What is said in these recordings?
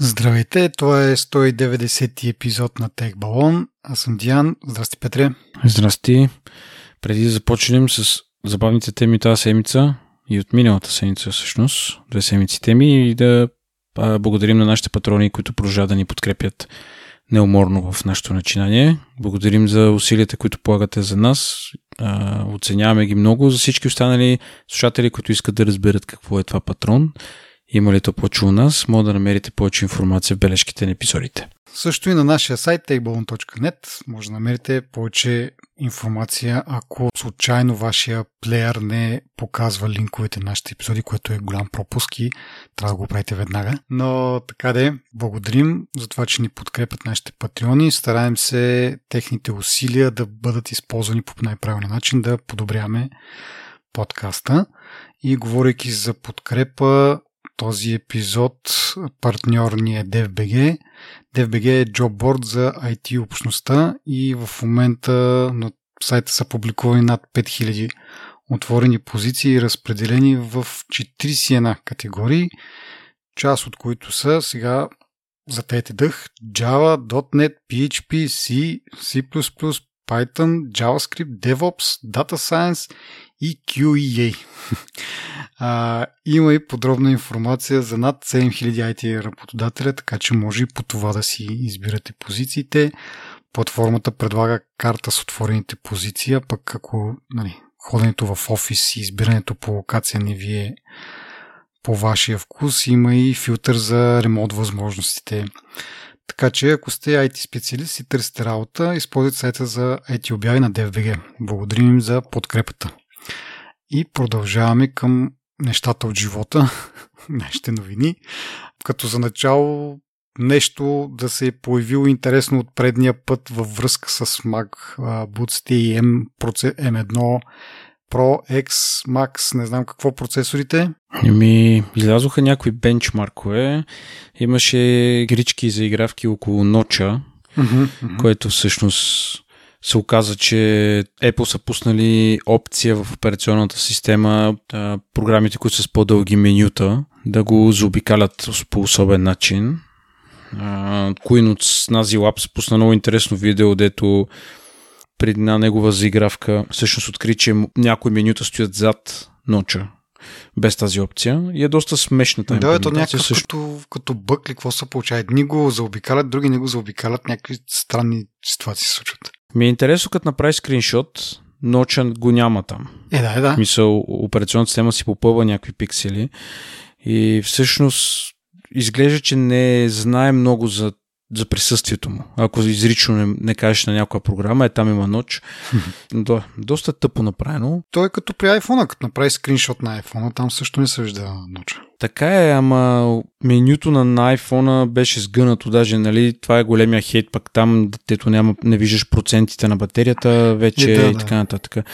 Здравейте, това е 190 епизод на Тех Балон. Аз съм Диан. Здрасти, Петре. Здрасти. Преди да започнем с забавните теми тази седмица и от миналата седмица всъщност, две седмици теми и да благодарим на нашите патрони, които продължават да ни подкрепят неуморно в нашето начинание. Благодарим за усилията, които полагате за нас. оценяваме ги много. За всички останали слушатели, които искат да разберат какво е това патрон, има ли то повече у нас, може да намерите повече информация в бележките на епизодите. Също и на нашия сайт table.net може да намерите повече информация, ако случайно вашия плеер не показва линковете на нашите епизоди, което е голям пропуск и трябва да го правите веднага. Но така де, благодарим за това, че ни подкрепят нашите патреони. Стараем се техните усилия да бъдат използвани по най-правилен начин, да подобряваме подкаста. И говорейки за подкрепа, този епизод партньор ни е DFBG. DFBG е джобборд за IT общността и в момента на сайта са публикувани над 5000 отворени позиции, разпределени в 41 категории, част от които са сега затейте дъх Java, .NET, PHP, C, C++, Python, JavaScript, DevOps, Data Science и QEA. А, има и подробна информация за над 7000 IT работодателя, така че може и по това да си избирате позициите. Платформата предлага карта с отворените позиции, пък ако нали, ходенето в офис и избирането по локация не ви е по вашия вкус, има и филтър за ремонт възможностите. Така че, ако сте IT специалист и търсите работа, използвайте сайта за IT обяви на DFBG. Благодарим им за подкрепата. И продължаваме към нещата от живота, нашите новини. Като за начало нещо да се е появило интересно от предния път във връзка с Mac Boots M, M1 Pro, X, Max, не знам какво процесорите. Ами, излязоха някои бенчмаркове. Имаше грички за игравки около ноча, uh-huh, uh-huh. което всъщност се оказа, че Apple са пуснали опция в операционната система програмите, които са с по-дълги менюта, да го заобикалят по особен начин. Queen от Nazi Labs пусна много интересно видео, дето при една негова заигравка всъщност откри, че някои менюта стоят зад ноча без тази опция и е доста смешна тази Да, ето някакъв също... като, като бък ли, какво се получава. Едни го заобикалят, други не го заобикалят, някакви странни ситуации се случват. Ми е интересно, като направи скриншот, ноча го няма там. Е, да, е, да. Мисъл, операционната система си попълва някакви пиксели и всъщност изглежда, че не знае много за за присъствието му. Ако изрично не, не кажеш на някоя програма, е там има ноч. да, доста тъпо направено. То е като при iPhone, като направи скриншот на iPhone, там също не се вижда ноч. Така е, ама менюто на, iPhone беше сгънато даже, нали, това е големия хейт, пък там, дето няма, не виждаш процентите на батерията вече и, да, и така нататък.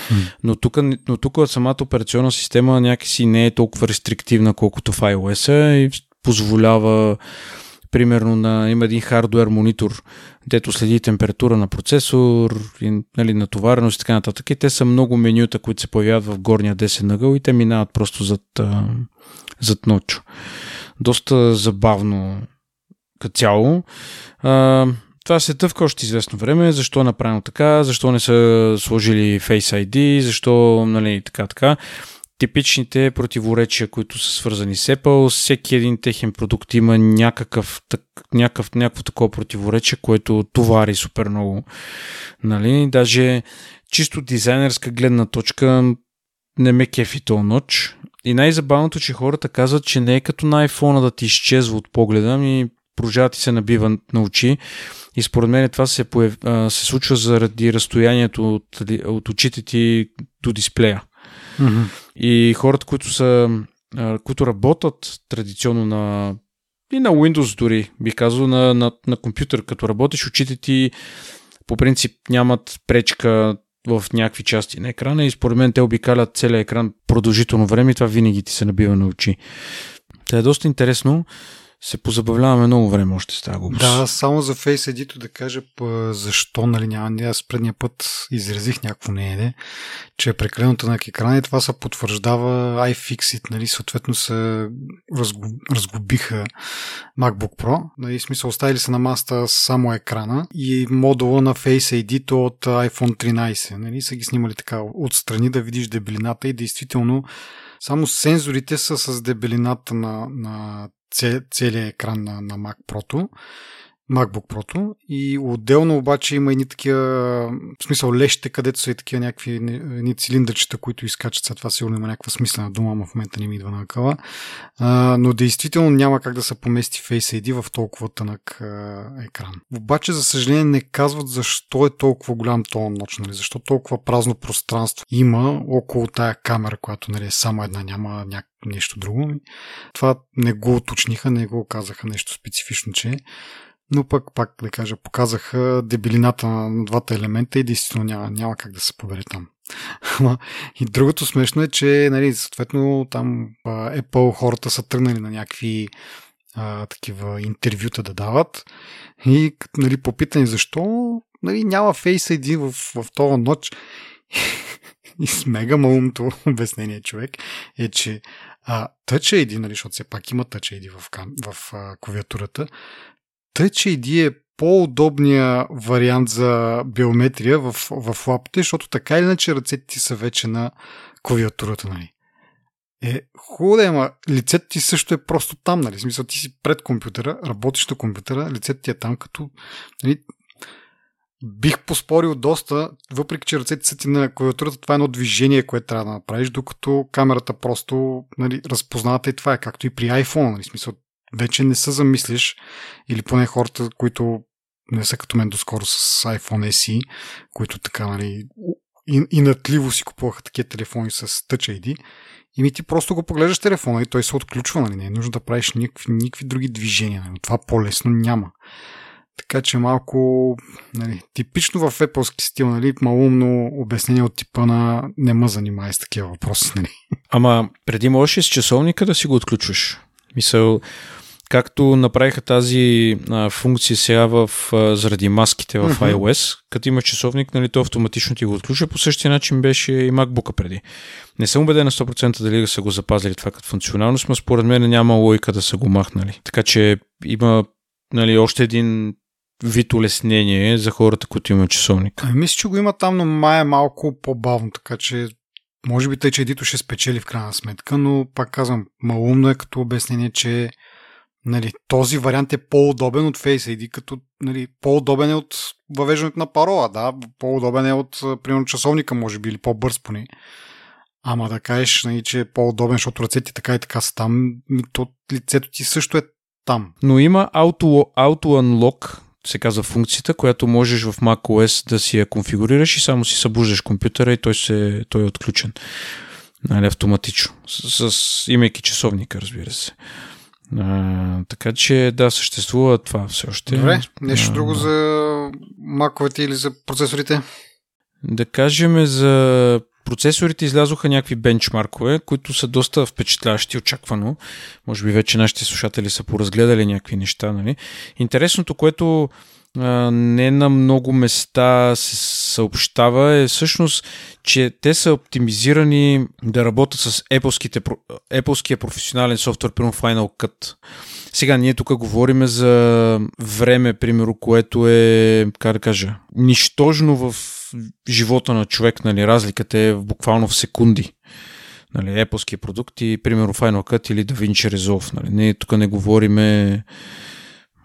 Но тук, но тук самата операционна система някакси не е толкова рестриктивна, колкото в iOS и позволява примерно на, има един хардуер монитор, дето следи температура на процесор, и, нали, натовареност и така нататък. И те са много менюта, които се появяват в горния десен ъгъл и те минават просто зад, а, зад ночо. Доста забавно като цяло. А, това се тъвка още известно време. Защо е направено така? Защо не са сложили Face ID? Защо, нали, така, така типичните противоречия, които са свързани с Apple. Всеки един техен продукт има някакъв, так, някакъв, някакво такова противоречие, което товари супер много. Нали? Даже чисто дизайнерска гледна точка не ме кефи то нощ. И най-забавното, че хората казват, че не е като на iPhone да ти изчезва от погледа, ми продължава ти се набива на очи. И според мен това се, появ... се случва заради разстоянието от, от очите ти до дисплея. Mm-hmm. И хората, които са които работят традиционно на и на Windows дори, бих казал, на, на, на компютър, като работиш, очите ти по принцип нямат пречка в някакви части на екрана и според мен те обикалят целият екран продължително време и това винаги ти се набива на очи. Та е доста интересно. Се позабавляваме много време още с тази глупост. Да, само за Face ID да кажа защо, нали, няма. Аз предния път изразих някакво нееде, че е прекалено тънък екран и това се потвърждава iFixit, нали, съответно се разгуб, разгубиха MacBook Pro, нали, смисъл оставили се на маста само екрана и модула на Face ID то от iPhone 13, нали, са ги снимали така отстрани да видиш дебелината и действително само сензорите са с дебелината на, на целият екран на, на Mac Pro. MacBook Pro и отделно обаче има и такива, в смисъл лещите, където са и такива някакви ни цилиндърчета, които изкачат. Сега това сигурно има някаква смислена дума, но в момента не ми идва на къла. Но действително няма как да се помести Face ID в толкова тънък екран. Обаче, за съжаление, не казват защо е толкова голям тон ноч, нали? защо толкова празно пространство има около тая камера, която нали, е само една, няма някакъв нещо друго. Това не го уточниха, не го казаха нещо специфично, че но пък, пак да кажа, показаха дебелината на двата елемента и действително няма, няма как да се побере там. и другото смешно е, че нали, съответно там Apple хората са тръгнали на някакви а, такива интервюта да дават и нали, попитани защо нали, няма Face ID в, в това нощ и с мега малумто обяснение човек е, че а, Touch ID, нали, защото все пак има Touch ID в, в а, клавиатурата, Touch ID е по-удобния вариант за биометрия в, в лапите, защото така или иначе ръцете ти са вече на клавиатурата, нали? Е, хубаво да е, ама лицето ти също е просто там, нали? Смисъл, ти си пред компютъра, работиш на компютъра, лицето ти е там, като нали, бих поспорил доста, въпреки че ръцете са ти на клавиатурата, това е едно движение, което трябва да направиш, докато камерата просто нали, разпознавате и това е, както и при iPhone, нали, смисъл, вече не се замислиш, или поне хората, които не са като мен доскоро с iPhone SE, които така, нали, и, и натливо си купуваха такива телефони с Touch ID, и ми ти просто го поглеждаш телефона и той се отключва, нали, не е нужно да правиш никакви, никакви други движения, нали, това по-лесно няма. Така че малко нали, типично в Apple стил, нали, малумно обяснение от типа на не ме занимай с такива въпроси. Нали. Ама преди можеш с часовника да си го отключваш. Мисъл, както направиха тази а, функция сега в, а, заради маските в uh-huh. iOS, като имаш часовник, нали, то автоматично ти го отключва. По същия начин беше и MacBook преди. Не съм убеден на 100% дали да са го запазили това като функционалност, но според мен няма логика да са го махнали. Така че има нали, още един вид улеснение за хората, които имат часовник. Ами, мисля, че го има там, но май е малко по-бавно, така че може би тъй, че Едито ще спечели в крайна сметка, но пак казвам, малумно е като обяснение, че нали, този вариант е по-удобен от Face ID, като нали, по-удобен е от въвеждането на парола, да, по-удобен е от, примерно, часовника, може би, или по-бърз поне. Ама да кажеш, нали, че е по-удобен, защото ръцете така и така са там, то лицето ти също е там. Но има auto, auto unlock, се казва функцията, която можеш в macOS да си я конфигурираш и само си събуждаш компютъра и той, се, той е отключен. Нали, автоматично. С, с имайки часовника, разбира се. А, така че да, съществува това все още. Добре, нещо а, друго да. за маковете или за процесорите? Да кажем за процесорите излязоха някакви бенчмаркове, които са доста впечатляващи, очаквано. Може би вече нашите слушатели са поразгледали някакви неща. Нали? Интересното, което не на много места се съобщава е всъщност, че те са оптимизирани да работят с Apple-ския професионален софтуер, примерно Final Cut. Сега ние тук говорим за време, примерно, което е, как да кажа, нищожно в живота на човек, нали, разликата е буквално в секунди. Нали, Apple-ски продукти, примерно Final Cut или DaVinci Resolve. Нали. Ние тук не говориме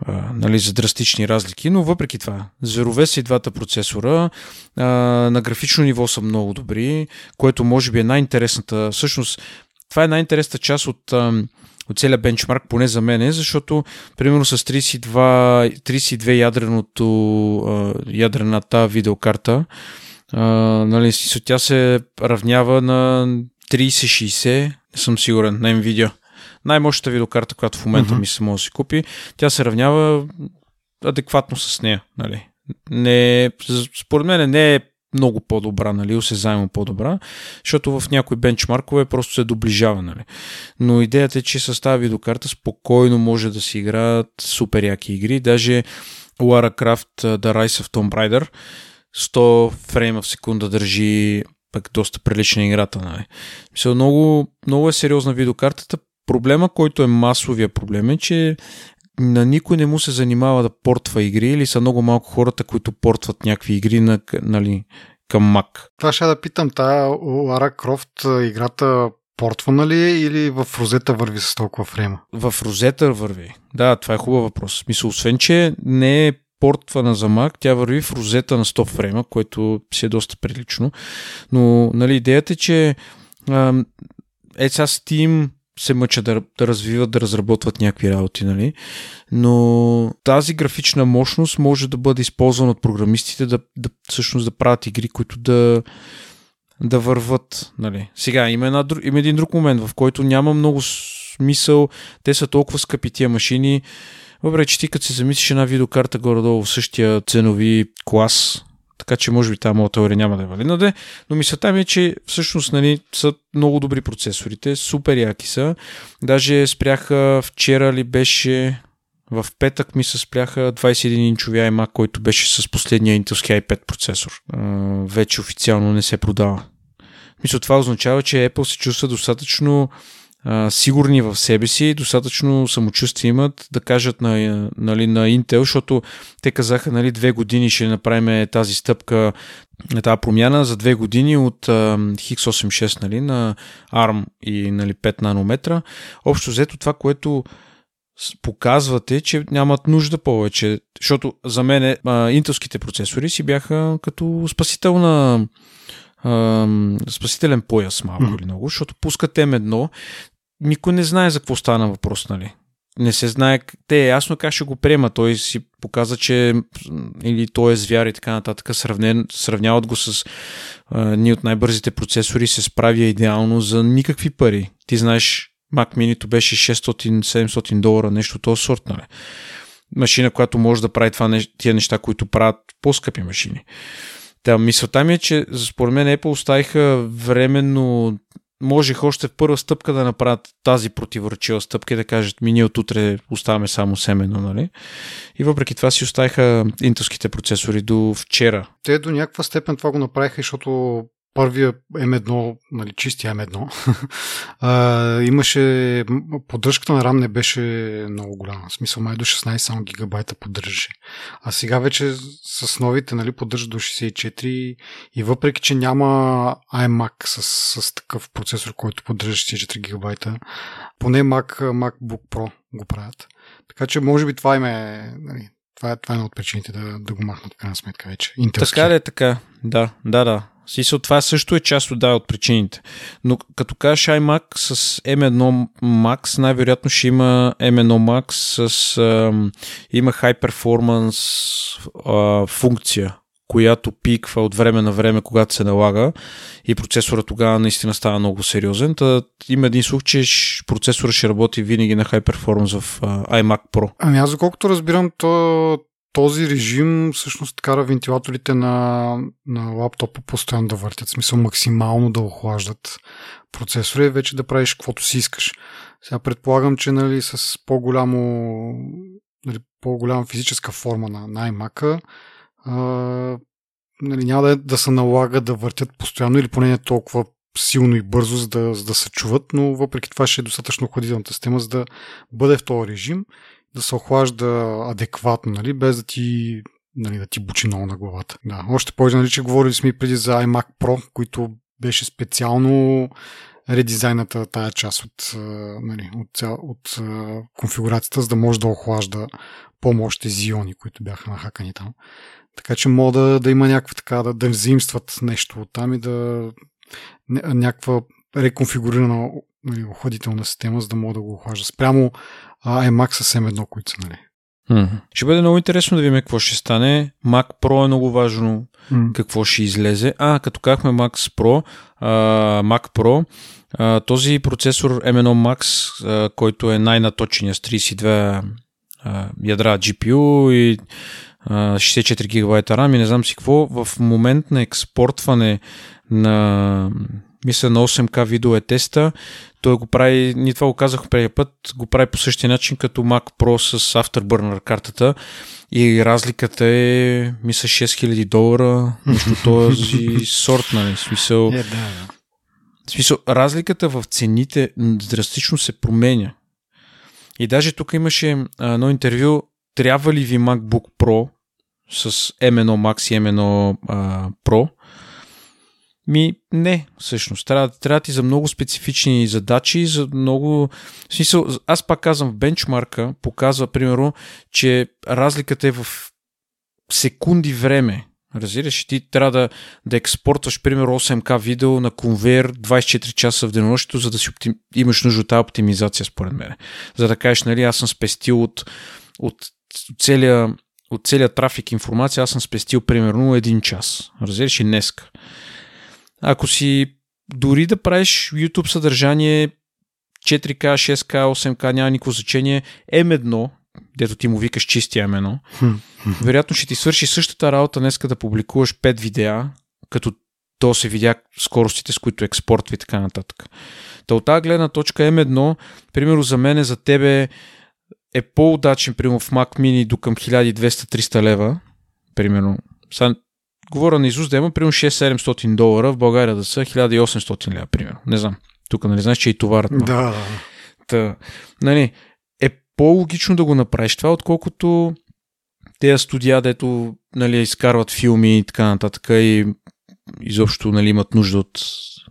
а, нали, за драстични разлики, но въпреки това, зверове са и двата процесора, а, на графично ниво са много добри, което може би е най-интересната, всъщност това е най-интересната част от, от целият бенчмарк, поне за мен, защото примерно с 32, 32 ядреното, ядрената видеокарта, а, нали, тя се равнява на 3060, не съм сигурен, на Nvidia най-мощната видеокарта, която в момента mm-hmm. ми се може да си купи, тя се равнява адекватно с нея. Нали? Не, според мен не е много по-добра, нали, осезаемо по-добра, защото в някои бенчмаркове просто се доближава, нали. Но идеята е, че с тази видеокарта спокойно може да се играят супер яки игри, даже Lara Croft The Rise of Tomb Raider 100 фрейма в секунда държи пък доста прилична играта. Нали. Мисля, много, много е сериозна видеокартата. Проблема, който е масовия проблем е, че на никой не му се занимава да портва игри или са много малко хората, които портват някакви игри на, нали, към Mac. Това ще да питам, тая Lara Croft играта портвана ли е или в розета върви с толкова фрейма? В розета върви. Да, това е хубав въпрос. Мисля, освен, че не е портвана за Mac, тя върви в розета на 100 фрейма, което си е доста прилично. Но нали, идеята е, че е сега Steam се мъчат да, да развиват, да разработват някакви работи, нали? Но тази графична мощност може да бъде използвана от програмистите да, да всъщност да правят игри, които да, да върват. Нали? Сега има, една, има един друг момент, в който няма много смисъл. Те са толкова скъпи тия машини. Въпреки, че ти като си замислиш една видеокарта горе-долу в същия ценови клас, така че може би тази моя теория няма да е валидна, но мисълта ми е, че всъщност нали, са много добри процесорите, супер яки са. Даже спряха вчера ли беше в петък ми се спряха 21-инчови iMac, който беше с последния интелски i5 процесор. вече официално не се продава. Мисля, това означава, че Apple се чувства достатъчно а, сигурни в себе си, достатъчно самочувствие имат да кажат на, нали, на Intel, защото те казаха нали, две години ще направим тази стъпка, тази промяна за две години от а, X86 нали, на ARM и нали, 5 нанометра. Общо взето това, което показвате, че нямат нужда повече, защото за мен а, интелските процесори си бяха като спасител на а, спасителен пояс малко mm. или много, защото пускат M1, никой не знае за какво стана въпрос, нали? Не се знае, те е ясно как ще го приема. Той си показа, че или той е звяр и така нататък. Сравнен, сравняват го с а, от най-бързите процесори, се справя идеално за никакви пари. Ти знаеш, Mac Mini беше 600-700 долара, нещо този сорт, нали? Машина, която може да прави това, тия неща, които правят по-скъпи машини. Та, мисълта ми е, че според мен Apple оставиха временно можех още в първа стъпка да направят тази противоречива стъпка и да кажат ми ние от утре оставаме само семено, нали? И въпреки това си оставиха интелските процесори до вчера. Те до някаква степен това го направиха, защото първия M1, нали, чистия M1, а, имаше, поддръжката на RAM не беше много голяма. В смисъл май до 16 само гигабайта поддържаше. А сега вече с новите нали, поддържа до 64 и въпреки, че няма iMac с, с такъв процесор, който поддържа 64 гигабайта, поне Mac, MacBook Pro го правят. Така че може би това им е нали, това е, това е една от причините да, да го махнат в крайна сметка вече. Интелски. Така ли е така? Да, да, да. Смисъл, това също е част от, да, от причините. Но като кажеш iMac с M1 Max, най-вероятно ще има M1 Max с ам, има High Performance а, функция, която пиква от време на време, когато се налага и процесора тогава наистина става много сериозен. Та, има един слух, че процесора ще работи винаги на High Performance в а, iMac Pro. Ами аз, доколкото разбирам, то този режим всъщност кара вентилаторите на, на лаптопа постоянно да въртят, в смисъл максимално да охлаждат процесора и вече да правиш каквото си искаш. Сега предполагам, че нали, с по-голямо, нали, по-голяма физическа форма на, на iMac нали, няма да, да се налага да въртят постоянно или поне не толкова силно и бързо, за да, за да се чуват, но въпреки това ще е достатъчно охладителната система, за да бъде в този режим да се охлажда адекватно, нали, без да ти, нали, да ти бучи много на главата. Да. Още повече, нали, че говорили сме преди за iMac Pro, които беше специално редизайната тая част от, нали, от, от, от конфигурацията, за да може да охлажда по-мощни зиони, които бяха нахакани там. Така че мога да, да има някаква така, да, да взаимстват нещо от там и да някаква реконфигурирана нали, охладителна система, за да мога да го охлажда. Спрямо а, iMac с M1, които са, нали. Mm-hmm. Ще бъде много интересно да видим какво ще стане. Mac Pro е много важно mm. какво ще излезе. А, като казахме Max Pro, а, Mac Pro, а, този процесор M1 Max, а, който е най-наточения с 32 а, ядра GPU и 64 гигабайта RAM и не знам си какво, в момент на експортване на мисля на 8K видео е теста, той го прави, ни това го казах преди път, го прави по същия начин като Mac Pro с Afterburner картата и разликата е, мисля, 6000 долара между този сорт, нали, смисъл. Е, да, да. Смисъл, разликата в цените драстично се променя. И даже тук имаше едно интервю, трябва ли ви MacBook Pro с M1 Max и M1 а, Pro? Ми, не, всъщност. Трябва, трябва ти за много специфични задачи, за много... В смисъл, аз пак казвам, в бенчмарка показва, примерно, че разликата е в секунди време. Разбираш, ти трябва да, да експортваш, примерно, 8К видео на конвейер 24 часа в денонощието, за да си оптим... имаш нужда от тази оптимизация, според мен. За да кажеш, нали, аз съм спестил от, от целия, от целия трафик информация, аз съм спестил примерно един час. Разбираш, и днеска. Ако си дори да правиш YouTube съдържание 4K, 6K, 8K, няма никакво значение, M1, дето ти му викаш чистия M1, вероятно ще ти свърши същата работа днеска да публикуваш 5 видеа, като то се видя скоростите, с които експортва и така нататък. Та от тази гледна точка M1, примерно за мен, за тебе е по-удачен, примерно в Mac Mini до към 1200-300 лева, примерно. Са, говоря на Изус да има примерно 6-700 долара, в България да са 1800 лева, примерно. Не знам. Тук, нали, знаеш, че и товарът. Да, да. Та, нали, е по-логично да го направиш това, отколкото тези студия, дето нали, изкарват филми и така нататък и изобщо нали, имат нужда от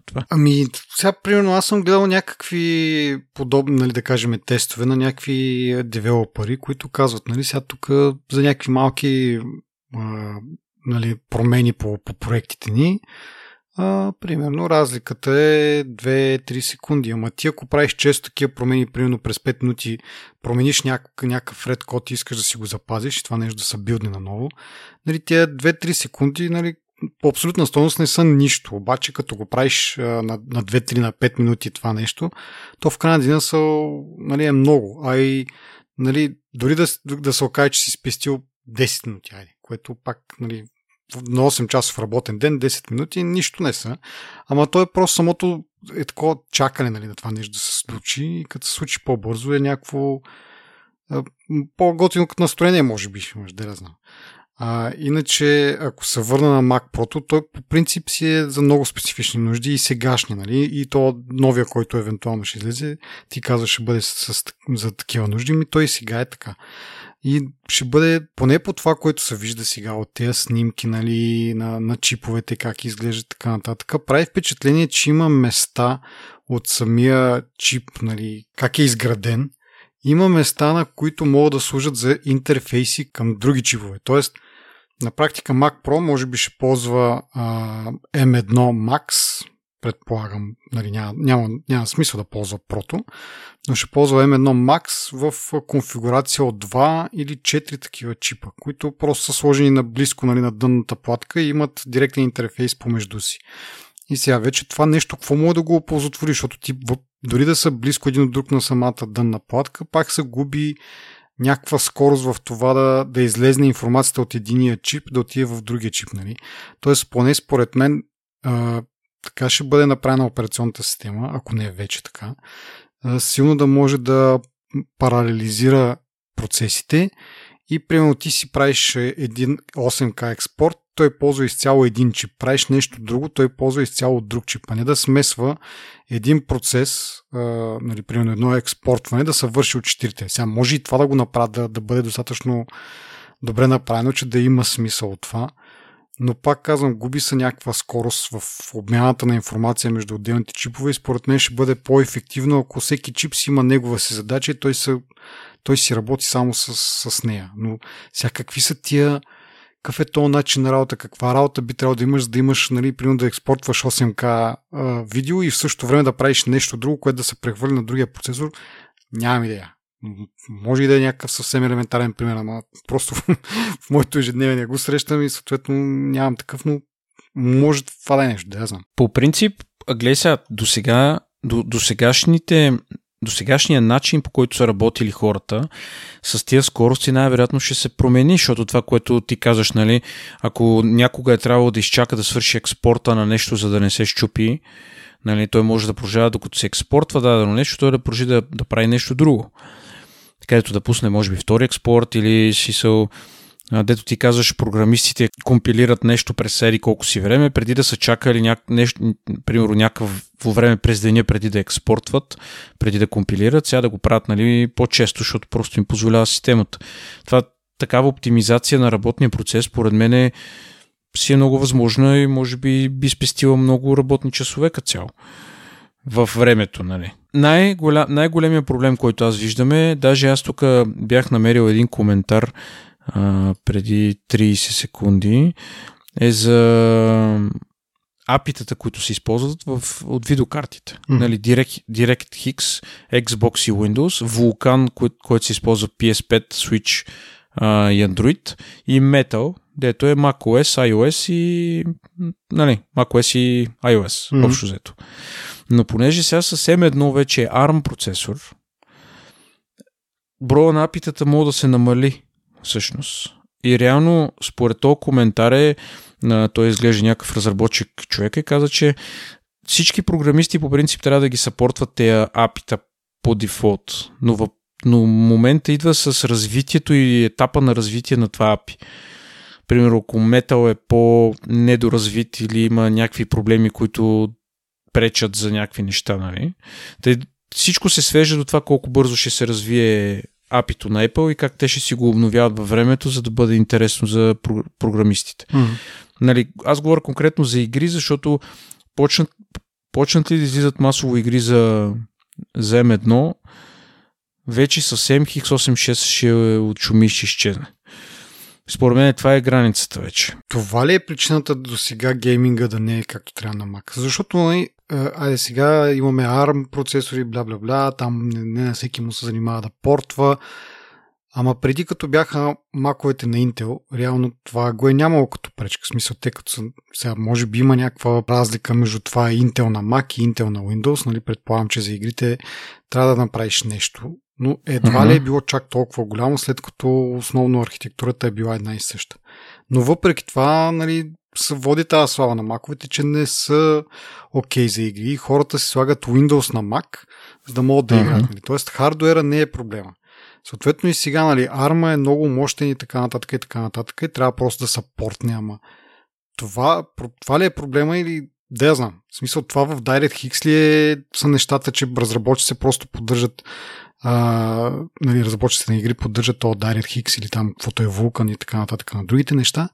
това. Ами, сега, примерно, аз съм гледал някакви подобни, нали, да кажем, тестове на някакви девелопери, които казват, нали, сега тук за някакви малки а, нали, промени по, по проектите ни, а, примерно разликата е 2-3 секунди. Ама ти ако правиш често такива промени, примерно през 5 минути промениш някакъв, някакъв ред код и искаш да си го запазиш, това нещо да се билдне наново, нали, тия 2-3 секунди нали, по абсолютна стойност не са нищо. Обаче като го правиш а, на, на 2-3 на 5 минути това нещо, то в крайна дина са, нали, е много. А и нали, дори да, да се окаже, че си спестил 10 минути, айде, което пак нали, на 8 часов работен ден, 10 минути, нищо не са. Ама то е просто самото е такова чакане нали, на това нещо да се случи и като се случи по-бързо е някакво по-готино като настроение, може би, може да не знам. А, иначе, ако се върна на Mac Pro, той по принцип си е за много специфични нужди и сегашни, нали? И то новия, който евентуално ще излезе, ти казваш, ще бъде с, с, за такива нужди, ми той сега е така. И ще бъде поне по това, което се вижда сега от тези снимки нали, на, на чиповете, как изглеждат така нататък. Прави впечатление, че има места от самия чип, нали, как е изграден. Има места, на които могат да служат за интерфейси към други чипове. Тоест, на практика Mac Pro може би ще ползва а, M1 Max, предполагам, нали, няма, няма, няма смисъл да ползва прото, но ще ползва M1 Max в конфигурация от 2 или 4 такива чипа, които просто са сложени наблизко нали, на дънната платка и имат директен интерфейс помежду си. И сега вече това нещо, какво може да го оползотвори, защото ти дори да са близко един от друг на самата дънна платка, пак се губи някаква скорост в това да, да излезне информацията от единия чип, да отиде в другия чип. Нали? Тоест, поне според мен, така ще бъде направена операционната система, ако не е вече така, силно да може да паралелизира процесите и примерно ти си правиш един 8K експорт, той ползва изцяло един чип. Правиш нещо друго, той ползва изцяло друг чип. А не да смесва един процес, а, нали, примерно едно експортване, да се върши от четирите. Сега може и това да го направи, да, да бъде достатъчно добре направено, че да има смисъл от това но пак казвам, губи се някаква скорост в обмяната на информация между отделните чипове и според мен ще бъде по-ефективно, ако всеки чип си има негова си задача и той, се, той си работи само с, с нея. Но сега какви са тия какъв е този начин на работа, каква работа би трябвало да имаш, за да имаш, нали, примерно да експортваш 8К а, видео и в същото време да правиш нещо друго, което да се прехвърли на другия процесор, нямам идея. Може и да е някакъв съвсем елементарен пример, ама просто в, моето ежедневие не го срещам и съответно нямам такъв, но може това да е нещо, да я знам. По принцип, гледай сега, до сега, до, до сегашните до сегашния начин, по който са работили хората, с тия скорости най-вероятно ще се промени, защото това, което ти казваш, нали, ако някога е трябвало да изчака да свърши експорта на нещо, за да не се щупи, нали, той може да продължава докато се експортва дадено нещо, той да продължи да, да прави нещо друго. Където да пусне, може би, втори експорт или си са дето ти казваш, програмистите компилират нещо през сери колко си време, преди да са чакали ня... нещо, примерно някакво време през деня преди да експортват, преди да компилират, сега да го правят нали, по-често, защото просто им позволява системата. Това такава оптимизация на работния процес, поред мен е си е много възможна и може би би спестила много работни часове като цяло в времето. Нали. Най-голям, най-големия проблем, който аз виждаме, даже аз тук бях намерил един коментар а, преди 30 секунди, е за апитата, които се използват в, от видеокартите. Mm-hmm. Нали, Direct, DirectX, Xbox и Windows, Vulkan, кой, който се използва PS5, Switch а, и Android, и Metal, дето е macOS, iOS и нали, macOS и iOS, mm-hmm. общо взето. Но понеже сега съвсем едно вече е ARM процесор, броя на апитата може да се намали всъщност. И реално, според този коментар е, той изглежда някакъв разработчик човека и каза, че всички програмисти по принцип трябва да ги съпортват тези апита по дефолт. Но, в, но момента идва с развитието и етапа на развитие на това API. Примерно, ако Metal е по-недоразвит или има някакви проблеми, които пречат за някакви неща, нали? Тъй, всичко се свежда до това колко бързо ще се развие апито на Apple и как те ще си го обновяват във времето, за да бъде интересно за програмистите. Mm-hmm. Нали, аз говоря конкретно за игри, защото почнат, почнат ли да излизат масово игри за, за M1, вече съвсем X86 ще отшуми и ще изчезне. Според мен това е границата вече. Това ли е причината до сега гейминга да не е както трябва на Mac? Защото, нали, айде сега имаме ARM процесори, бла-бла-бла, там не, не на всеки му се занимава да портва. Ама преди като бяха маковете на Intel, реално това го е нямало като пречка. В смисъл, те като са, сега може би има някаква разлика между това Intel на Mac и Intel на Windows, нали, предполагам, че за игрите трябва да направиш нещо. Но едва uh-huh. ли е било чак толкова голямо, след като основно архитектурата е била една и съща. Но въпреки това, нали, води тази слава на маковете, че не са окей okay за игри. Хората си слагат Windows на Mac, за да могат да играят. Нали? Тоест, хардуера не е проблема. Съответно и сега, нали, арма е много мощен и така нататък и така нататък и трябва просто да са портне, ама това, това ли е проблема или да я знам. В смисъл това в DirectX ли е, са нещата, че разработчиците просто поддържат а, нали, разработчиците на игри поддържат то DirectX или там каквото е Vulkan и така нататък на другите неща.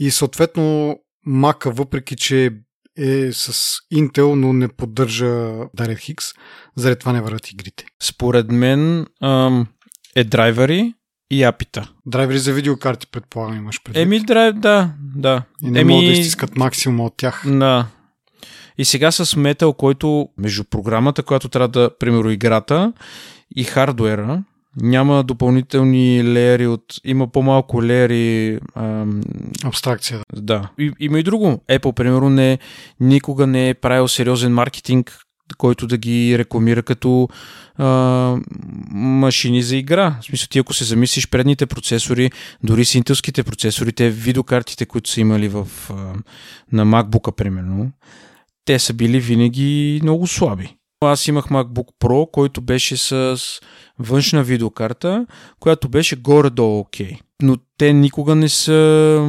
И съответно Mac, въпреки че е с Intel, но не поддържа DirectX, заради това не върват игрите. Според мен ам, е драйвери и апита. Драйвери за видеокарти, предполагам, имаш предвид. Еми, драйв, да, да. И не Еми... могат да изтискат максимум от тях. Да. И сега с Metal, който между програмата, която трябва да, примерно, играта и хардуера, няма допълнителни леери от... Има по-малко леери... Ам... Абстракция. Да. И, има и друго. Apple, примерно, не, никога не е правил сериозен маркетинг, който да ги рекламира като а, машини за игра. В смисъл, ти ако се замислиш предните процесори, дори с интелските процесори, те видеокартите, които са имали в, а, на MacBook, примерно, те са били винаги много слаби. Аз имах MacBook Pro, който беше с външна видеокарта, която беше горе-долу окей. Okay. Но те никога не са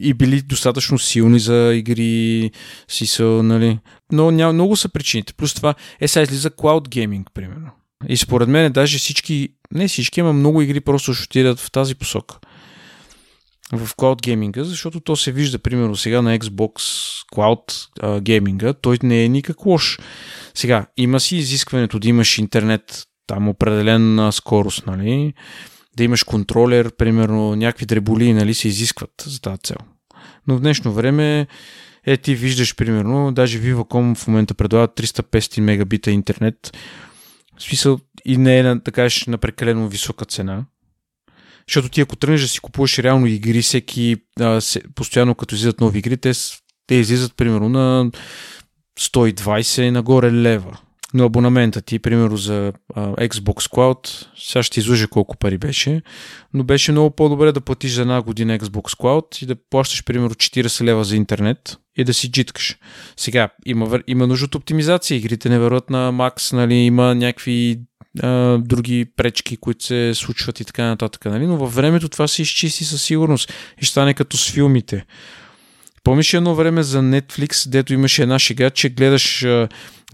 и били достатъчно силни за игри си са, нали. Но няма, много са причините. Плюс това е сега излиза Cloud Gaming, примерно. И според мен даже всички, не всички, ама много игри просто ще отидат в тази посока в Cloud гейминга, защото то се вижда, примерно, сега на Xbox Cloud гейминга, той не е никак лош. Сега, има си изискването да имаш интернет, там определена скорост, нали? Да имаш контролер, примерно, някакви дреболи, нали, се изискват за тази цел. Но в днешно време, е, ти виждаш, примерно, даже Viva.com в момента предлага 350 мегабита интернет, в смисъл и не е на, така на прекалено висока цена, защото ти ако тръгнеш да си купуваш реално игри, всеки а, се, постоянно като излизат нови игри, те, те излизат примерно на 120 и нагоре лева. но абонамента ти, примерно за а, Xbox Cloud, сега ще излъжа колко пари беше, но беше много по-добре да платиш за една година Xbox Cloud и да плащаш примерно 40 лева за интернет и да си джиткаш. Сега, има, има нужда от оптимизация, игрите не върват на макс, нали, има някакви а, други пречки, които се случват и така нататък, нали, но във времето това се изчисти със сигурност и ще стане като с филмите. Помниш едно време за Netflix, дето имаше една шега, че гледаш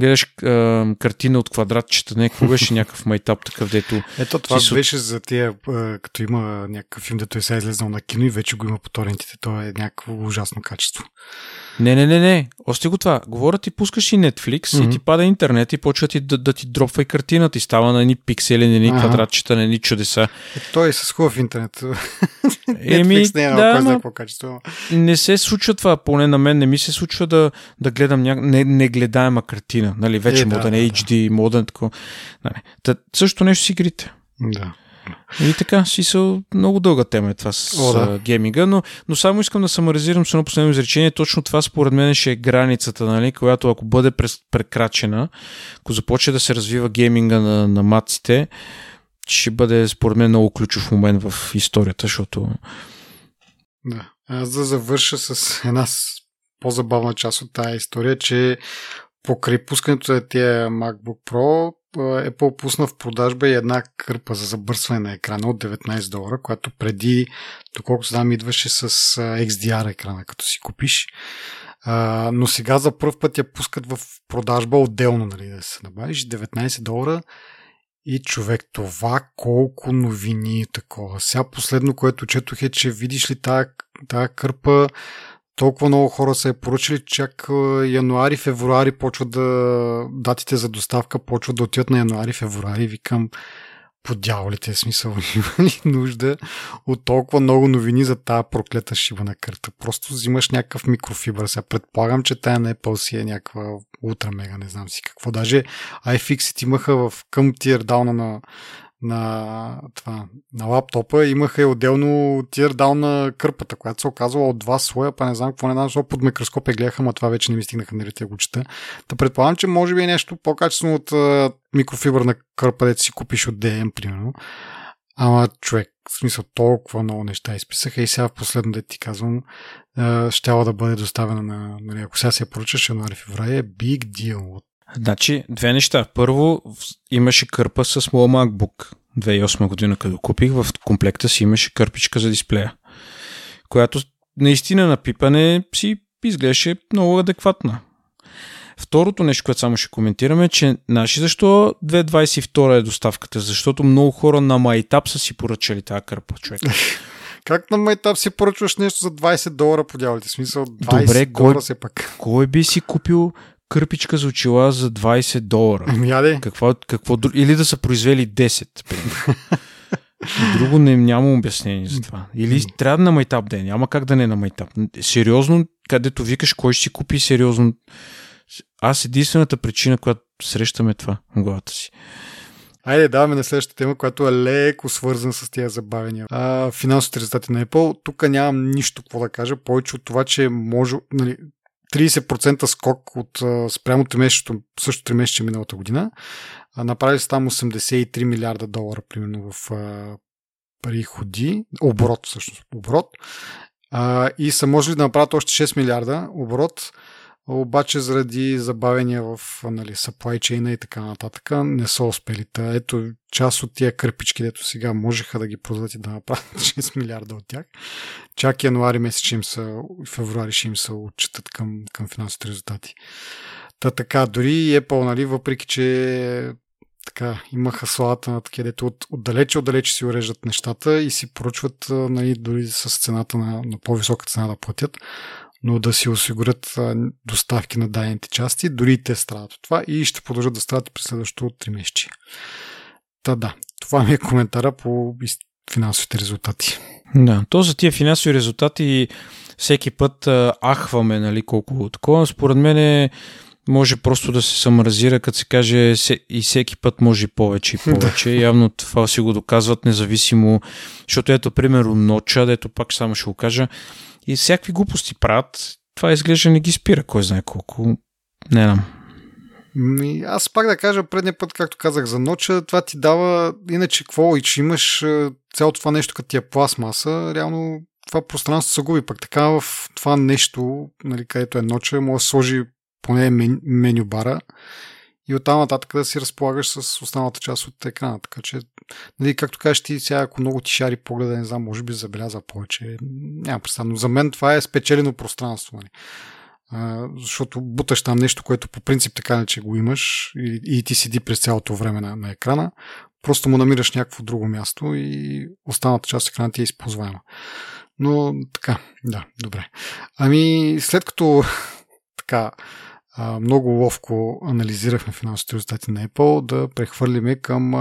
гледаш а, картина от квадратчета, не, какво беше някакъв майтап такъв, дето... Ето това си... беше за тия, като има някакъв филм, дето е сега излезнал на кино и вече го има по торентите, то е някакво ужасно качество. Не, не, не, не. Ости го това. Говоря ти, пускаш и Netflix mm-hmm. и ти пада интернет и почва ти да, да ти дропва и картината и става на едни пиксели, на едни ага. квадратчета, на едни чудеса. Е, той е с хубав интернет. Еми, Netflix не е да, кой какво качество. Не се случва това, поне на мен не ми се случва да, да гледам ня... не, негледаема картина. Нали, вече е, моден да, HD, да. моден тако. Нали. Та, също нещо с игрите. Да. И така, си са много дълга тема е това с О, да. гейминга, но, но само искам да самаризирам с едно последно изречение. Точно това според мен ще е границата, нали, която ако бъде прекрачена, ако започне да се развива гейминга на, на маците, ще бъде според мен много ключов момент в историята, защото... Да. Аз да завърша с една по-забавна част от тази история, че покрай пускането на тия MacBook Pro Apple пусна в продажба и една кърпа за забърсване на екрана от 19 долара, която преди, доколко знам, идваше с XDR екрана, като си купиш. Но сега за първ път я пускат в продажба отделно, нали, да се набавиш. 19 долара и човек, това колко новини такова. Сега последно, което четох е, че видиш ли тая, тая кърпа толкова много хора са е поръчали, чак януари, февруари почват да... датите за доставка почват да отиват на януари, февруари. Викам, по дяволите, смисъл, има ли нужда от толкова много новини за тази проклета шибана карта? Просто взимаш някакъв микрофибър. Сега предполагам, че тая на Apple си е някаква ултра мега, не знам си какво. Даже iFixit имаха в към тирдауна на, на, това, на лаптопа имаха и отделно тирдаун на кърпата, която се оказва от два слоя, па не знам какво не знам, защото под микроскоп я гледаха, но това вече не ми стигнаха нали, да го чета. Та предполагам, че може би е нещо по-качествено от а, микрофибърна кърпа, дето си купиш от DM, примерно. Ама човек, в смисъл толкова много неща изписаха и сега в последно да ти казвам, щяла да бъде доставена на, нали, ако сега се поръчаш януари-феврари, е big deal. Значи, две неща. Първо, имаше кърпа с моя MacBook. 2008 година, като купих, в комплекта си имаше кърпичка за дисплея, която наистина на пипане си изглеждаше много адекватна. Второто нещо, което само ще коментираме, е, че наши защо 2022 е доставката? Защото много хора на Майтап са си поръчали тази кърпа, човек. Как на Майтап си поръчваш нещо за 20 долара по дяволите? Смисъл 20 Добре, долара се пак. Кой би си купил кърпичка за очила за 20 долара. Ами, яде. Какво, какво, или да са произвели 10. Друго не, няма обяснение за това. Или трябва на майтап да е, няма как да не е на майтап. Сериозно, където викаш кой ще си купи сериозно. Аз единствената причина, която срещаме това в главата си. Айде, даваме на следващата тема, която е леко свързана с тия забавения. А, финансовите резултати на Apple. Тук нямам нищо какво да кажа, повече от това, че може, нали, 30% скок от спрямо тримесечето, също 3 месече миналата година. Направили са там 83 милиарда долара, примерно, в приходи, оборот всъщност, оборот. и са можели да направят още 6 милиарда оборот, обаче заради забавения в нали, supply chain и така нататък не са успели. Та, ето част от тия кърпички, дето сега можеха да ги продадат и да направят 6 милиарда от тях. Чак януари месец им са, февруари ще им се отчитат към, към финансовите резултати. Та така, дори Apple, нали, въпреки че така, имаха славата на такива, дето от, отдалече, отдалече си уреждат нещата и си поръчват нали, дори с цената на, на по-висока цена да платят но да си осигурят доставки на дадените части, дори и те страдат от това и ще продължат да страдат през следващото 3 месече. Та да, това ми е коментара по финансовите резултати. Да, то за тия финансови резултати всеки път ахваме, нали, колко такова. Според мен е, може просто да се саморазира, като се каже и всеки път може повече и повече. Явно това си го доказват независимо, защото ето, примерно, ноча, дето пак само ще го кажа, и всякакви глупости правят. Това изглежда не ги спира, кой знае колко. Не знам. Аз пак да кажа предния път, както казах за ноча, това ти дава, иначе какво и че имаш цялото това нещо като ти е пластмаса, реално това пространство се губи. Пък така в това нещо, нали, където е ноча, може да сложи поне меню бара и оттам нататък да си разполагаш с останалата част от екрана. Така че, нали, както кажеш ти, сега ако много ти шари погледа, не знам, може би забеляза повече. Няма представа, но за мен това е спечелено пространство. Нали. А, защото буташ там нещо, което по принцип така не че го имаш и, и ти седи през цялото време на, на екрана, просто му намираш някакво друго място и останалата част от екрана ти е използваема. Но така, да, добре. Ами, след като така много ловко анализирахме финансовите резултати на Apple, да прехвърлиме към,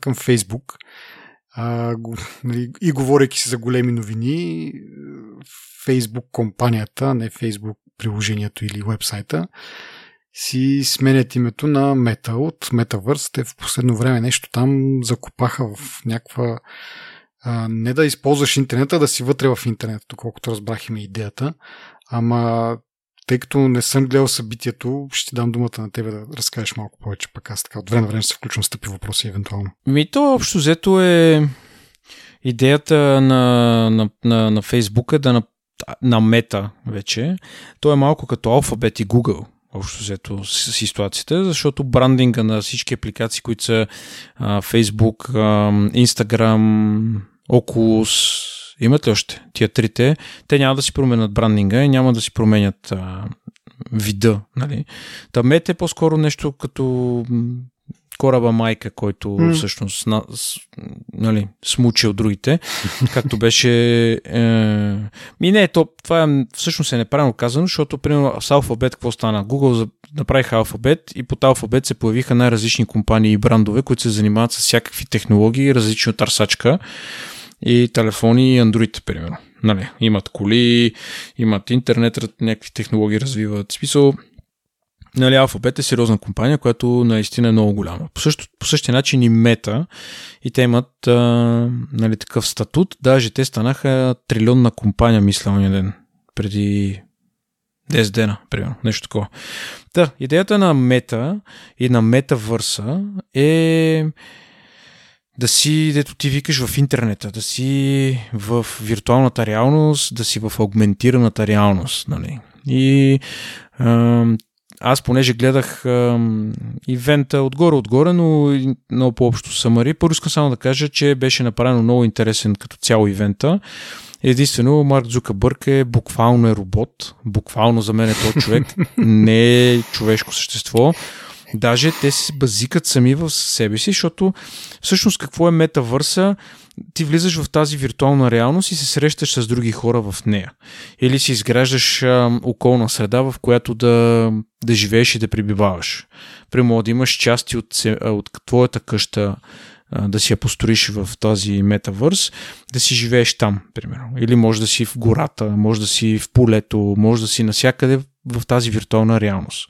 към Facebook. А, нали, и говорейки си за големи новини, Facebook компанията, не Facebook приложението или вебсайта, си сменят името на Meta от Metaverse. Те в последно време нещо там закопаха в някаква а, не да използваш интернета, да си вътре в интернет, доколкото разбрах има идеята. Ама тъй като не съм гледал събитието, ще дам думата на тебе да разкажеш малко повече, пък аз така от време на време се включвам с тъпи въпроси евентуално. Ми то общо взето е идеята на, на, на, на е да на, на мета вече. То е малко като алфабет и Google общо взето с ситуацията, защото брандинга на всички апликации, които са а, Facebook, а, Instagram, Oculus, имат ли още тия трите, те няма да си променят брандинга и няма да си променят а, вида. Нали? Та мет е по-скоро нещо като кораба майка, който mm. всъщност на, с, нали, смучи от другите, както беше... Е... Ми не, то, това е, всъщност е неправилно казано, защото примерно с алфабет какво стана? Google направиха алфабет и под алфабет се появиха най-различни компании и брандове, които се занимават с всякакви технологии, различни от арсачка и телефони и Android, примерно. Нали, имат коли, имат интернет, някакви технологии развиват. Смисъл, нали, Alphabet е сериозна компания, която наистина е много голяма. По, също, по същия начин и Мета, и те имат а, нали, такъв статут. Даже те станаха трилионна компания, мисля, ония ден, преди 10 дена, примерно, нещо такова. Та, идеята на Мета и на Метавърса е да си, дето ти викаш в интернета, да си в виртуалната реалност, да си в аугментираната реалност. Нали? И а, аз понеже гледах а, ивента отгоре-отгоре, но много по-общо самари, първо искам само да кажа, че беше направено много интересен като цяло ивента. Единствено, Марк Зукабърк е буквално е робот. Буквално за мен е то човек. Не е човешко същество. Даже те се базикат сами в себе си, защото всъщност какво е метавърса? Ти влизаш в тази виртуална реалност и се срещаш с други хора в нея. Или си изграждаш а, околна среда, в която да, да живееш и да прибиваваш. Примерно да имаш части от, от твоята къща, да си я построиш в този метавърс, да си живееш там, примерно. Или може да си в гората, може да си в полето, може да си насякъде в тази виртуална реалност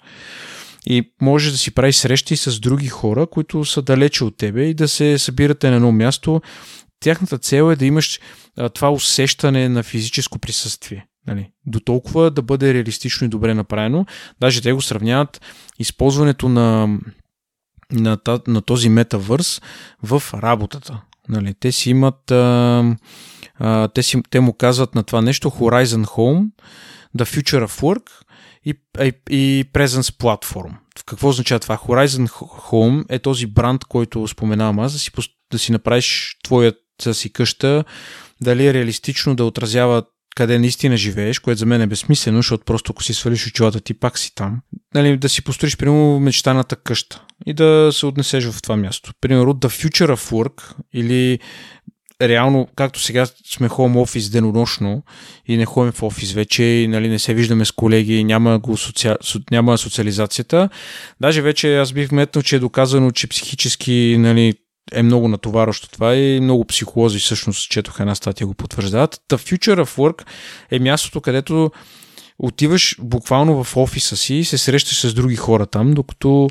и можеш да си правиш срещи с други хора, които са далече от тебе и да се събирате на едно място. Тяхната цел е да имаш това усещане на физическо присъствие. Нали? До толкова да бъде реалистично и добре направено. Даже те го сравняват използването на, на, на този метавърс в работата. Нали? Те си имат. А, а, те, си, те му казват на това нещо Horizon Home, The Future of Work и, и, и Presence Platform. Какво означава това? Horizon Home е този бранд, който споменавам аз, да си, да си направиш твоята си къща, дали е реалистично да отразява къде наистина живееш, което за мен е безсмислено, защото просто ако си свалиш очилата ти, пак си там. Нали, да си построиш, примерно, мечтаната къща и да се отнесеш в това място. Примерно, The Future of Work или реално, както сега сме home office денонощно и не ходим в офис вече и нали, не се виждаме с колеги, няма, го соци... няма социализацията. Даже вече аз бих метнал, че е доказано, че психически нали, е много натоварващо това и много психолози всъщност четох една статия го потвърждават. The Future of Work е мястото, където отиваш буквално в офиса си и се срещаш с други хора там, докато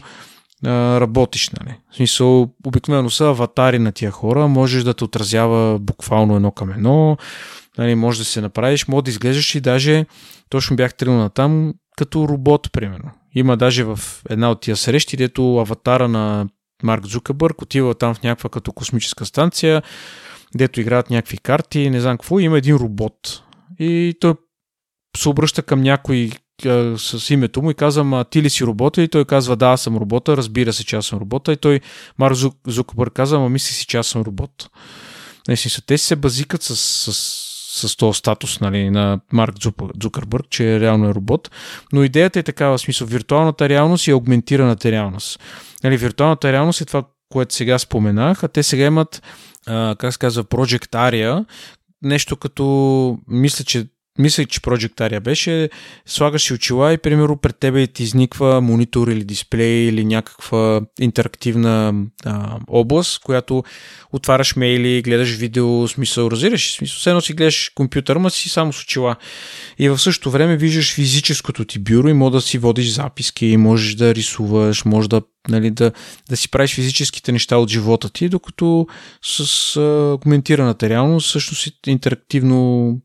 работиш. Нали? В смисъл, обикновено са аватари на тия хора, можеш да те отразява буквално едно към едно, нали, може да се направиш, може да изглеждаш и даже точно бях тръгнал на там като робот, примерно. Има даже в една от тия срещи, дето аватара на Марк Зукърбърг отива там в някаква като космическа станция, дето играят някакви карти, не знам какво, има един робот. И той се обръща към някой с името му и казва, а ти ли си робота? И той казва, да, аз съм робота, разбира се, че аз съм робота. И той, Марк Зукърбърг казва, ама мисли си, че аз съм робот. Наистина, те се базикат с, с с този статус нали, на Марк Цукърбърг, че реално е робот. Но идеята е такава, в смисъл, виртуалната реалност и аугментираната реалност. Нали, виртуалната реалност е това, което сега споменах, а те сега имат, а, как се казва, Project Aria, нещо като, мисля, че мисля, че Project Aria беше, слагаш си очила и примерно пред тебе ти изниква монитор или дисплей или някаква интерактивна а, област, която отваряш мейли, гледаш видео, смисъл, разбираш, смисъл, все едно си гледаш компютър, ма си само с очила. И в същото време виждаш физическото ти бюро и може да си водиш записки, можеш да рисуваш, може да, нали, да, да си правиш физическите неща от живота ти, докато с а, коментираната реалност всъщност интерактивно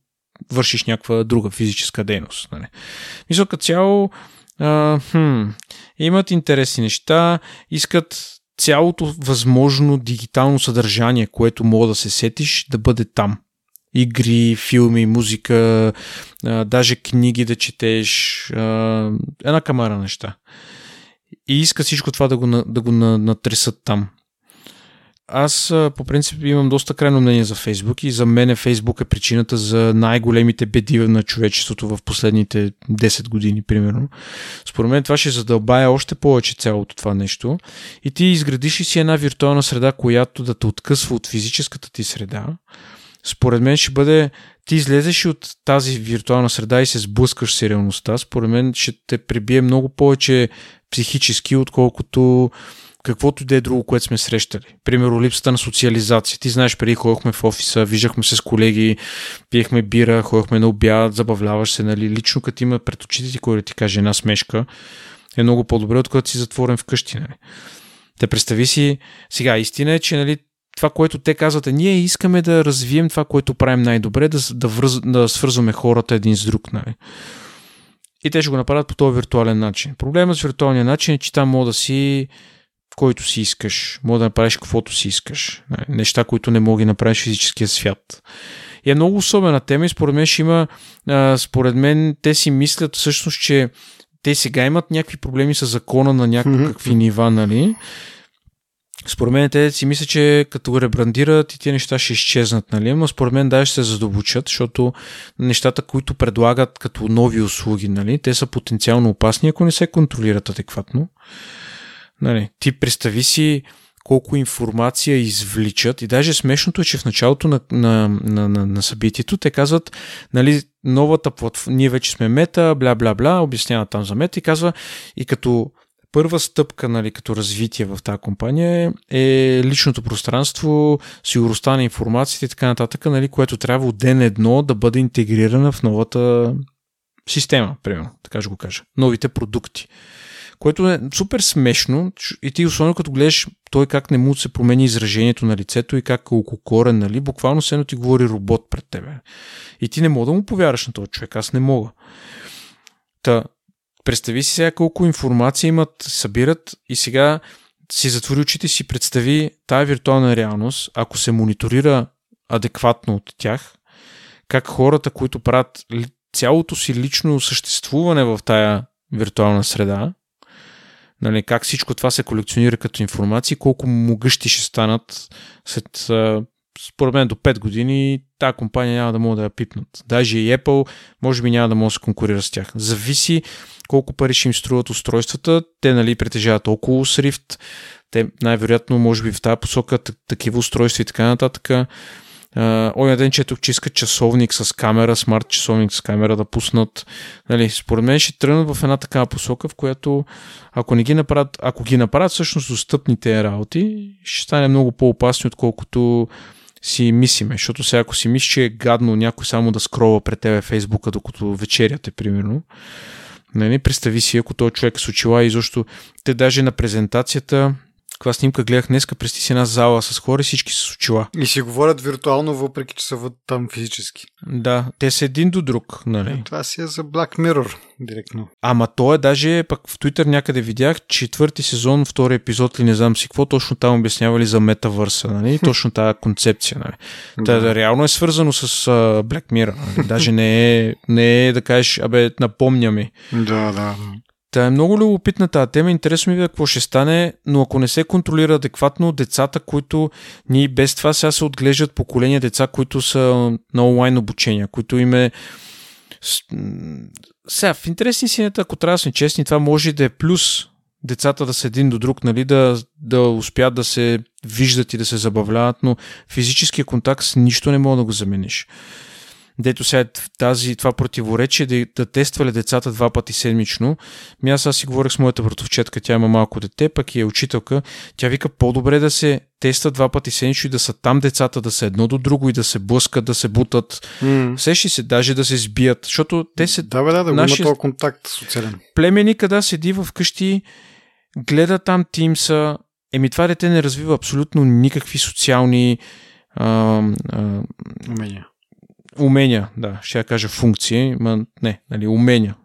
вършиш някаква друга физическа дейност. Нали. Мисля, като цяло а, хм, имат интересни неща, искат цялото възможно дигитално съдържание, което мога да се сетиш, да бъде там. Игри, филми, музика, а, даже книги да четеш, а, една камара неща. И иска всичко това да го, да го натресат там. Аз по принцип имам доста крайно мнение за Фейсбук и за мен Фейсбук е причината за най-големите беди на човечеството в последните 10 години, примерно. Според мен това ще задълбая още повече цялото това нещо и ти изградиш и си една виртуална среда, която да те откъсва от физическата ти среда. Според мен ще бъде ти излезеш от тази виртуална среда и се сблъскаш с реалността. Според мен ще те прибие много повече психически, отколкото каквото и да е друго, което сме срещали. Примерно липсата на социализация. Ти знаеш, преди ходихме в офиса, виждахме се с колеги, пиехме бира, ходихме на обяд, забавляваш се, нали? Лично като има пред очите ти, кой да ти каже една смешка, е много по-добре, откато си затворен вкъщи, нали? Те представи си, сега истина е, че нали, това, което те казват е, ние искаме да развием това, което правим най-добре, да, да, връз, да свързваме хората един с друг. Нали? И те ще го направят по този виртуален начин. Проблемът с виртуалния начин е, че там мога да си който си искаш. Може да направиш каквото си искаш. Нали, неща, които не мога да направиш в физическия свят. И е много особена тема и според мен ще има, а, според мен те си мислят всъщност, че те сега имат някакви проблеми с закона на някакви mm-hmm. нива, нали? Според мен те си мислят, че като го ребрандират и тези неща ще изчезнат, нали? Но според мен даже ще се задълбочат, защото нещата, които предлагат като нови услуги, нали? Те са потенциално опасни, ако не се контролират адекватно. Нали, ти представи си колко информация извличат и даже смешното е, че в началото на, на, на, на, на събитието те казват, нали, новата платформа, ние вече сме мета, бла бла бла, обясняват там за мета и казва и като първа стъпка, нали, като развитие в тази компания е личното пространство, сигурността на информацията и така нататък, нали, което трябва от ден едно да бъде интегрирана в новата система, примерно, така ще го кажа. Новите продукти което е супер смешно и ти особено като гледаш той как не му се промени изражението на лицето и как е ококорен, нали, буквално се едно ти говори робот пред тебе. И ти не мога да му повярваш на този човек, аз не мога. Та, представи си сега колко информация имат, събират и сега си затвори очите си представи тая виртуална реалност, ако се мониторира адекватно от тях, как хората, които правят цялото си лично съществуване в тая виртуална среда, нали, как всичко това се колекционира като информация, колко могъщи ще станат след според мен до 5 години тази компания няма да могат да я пипнат. Даже и Apple може би няма да може да се конкурира с тях. Зависи колко пари ще им струват устройствата. Те нали, притежават около Rift. Те най-вероятно може би в тази посока такива устройства и така нататък. Uh, ден четох, че искат часовник с камера, смарт часовник с камера да пуснат. Нали, според мен ще тръгнат в една такава посока, в която ако не ги направят, ако ги направят всъщност достъпните работи, ще стане много по-опасно, отколкото си мислиме. Защото сега ако си мислиш, че е гадно някой само да скролва пред тебе Фейсбука, докато вечеряте, примерно, нали, представи си, ако този човек с очила и защо те даже на презентацията каква снимка гледах днеска, прести си една зала с хора и всички с очила. И си говорят виртуално, въпреки че са там физически. Да, те са един до друг, нали? Е, това си е за Black Mirror, директно. Ама то е даже, пък в Twitter някъде видях, четвърти сезон, втори епизод ли не знам си какво, точно там обяснявали за метавърса, нали? Точно тази концепция, нали? Да. Та, реално е свързано с uh, Black Mirror, нали? Даже не е, не е да кажеш, абе, напомня ми. Да, да. Та е много любопитна тази тема. Интересно ми е какво ще стане, но ако не се контролира адекватно, децата, които ние без това сега се отглеждат поколения деца, които са на онлайн обучения, които им е... Сега, в интересни си, ако трябва да сме честни, това може да е плюс децата да са един до друг, нали, да, да успят да се виждат и да се забавляват, но физическия контакт с нищо не мога да го замениш дето сега тази, това противоречие да, да тествали децата два пъти седмично. Ми аз, аз си говорих с моята братовчетка, тя има малко дете, пък и е учителка. Тя вика по-добре да се тества два пъти седмично и да са там децата, да са едно до друго и да се блъскат, да се бутат. Mm. Сещи се, даже да се сбият, защото те се... Да, бе, да, да наши... има този контакт социален. Племени, къде седи в къщи, гледа там тимса, еми това дете не развива абсолютно никакви социални а, а, умения умения, да, ще я кажа функции, ма не, нали, умения.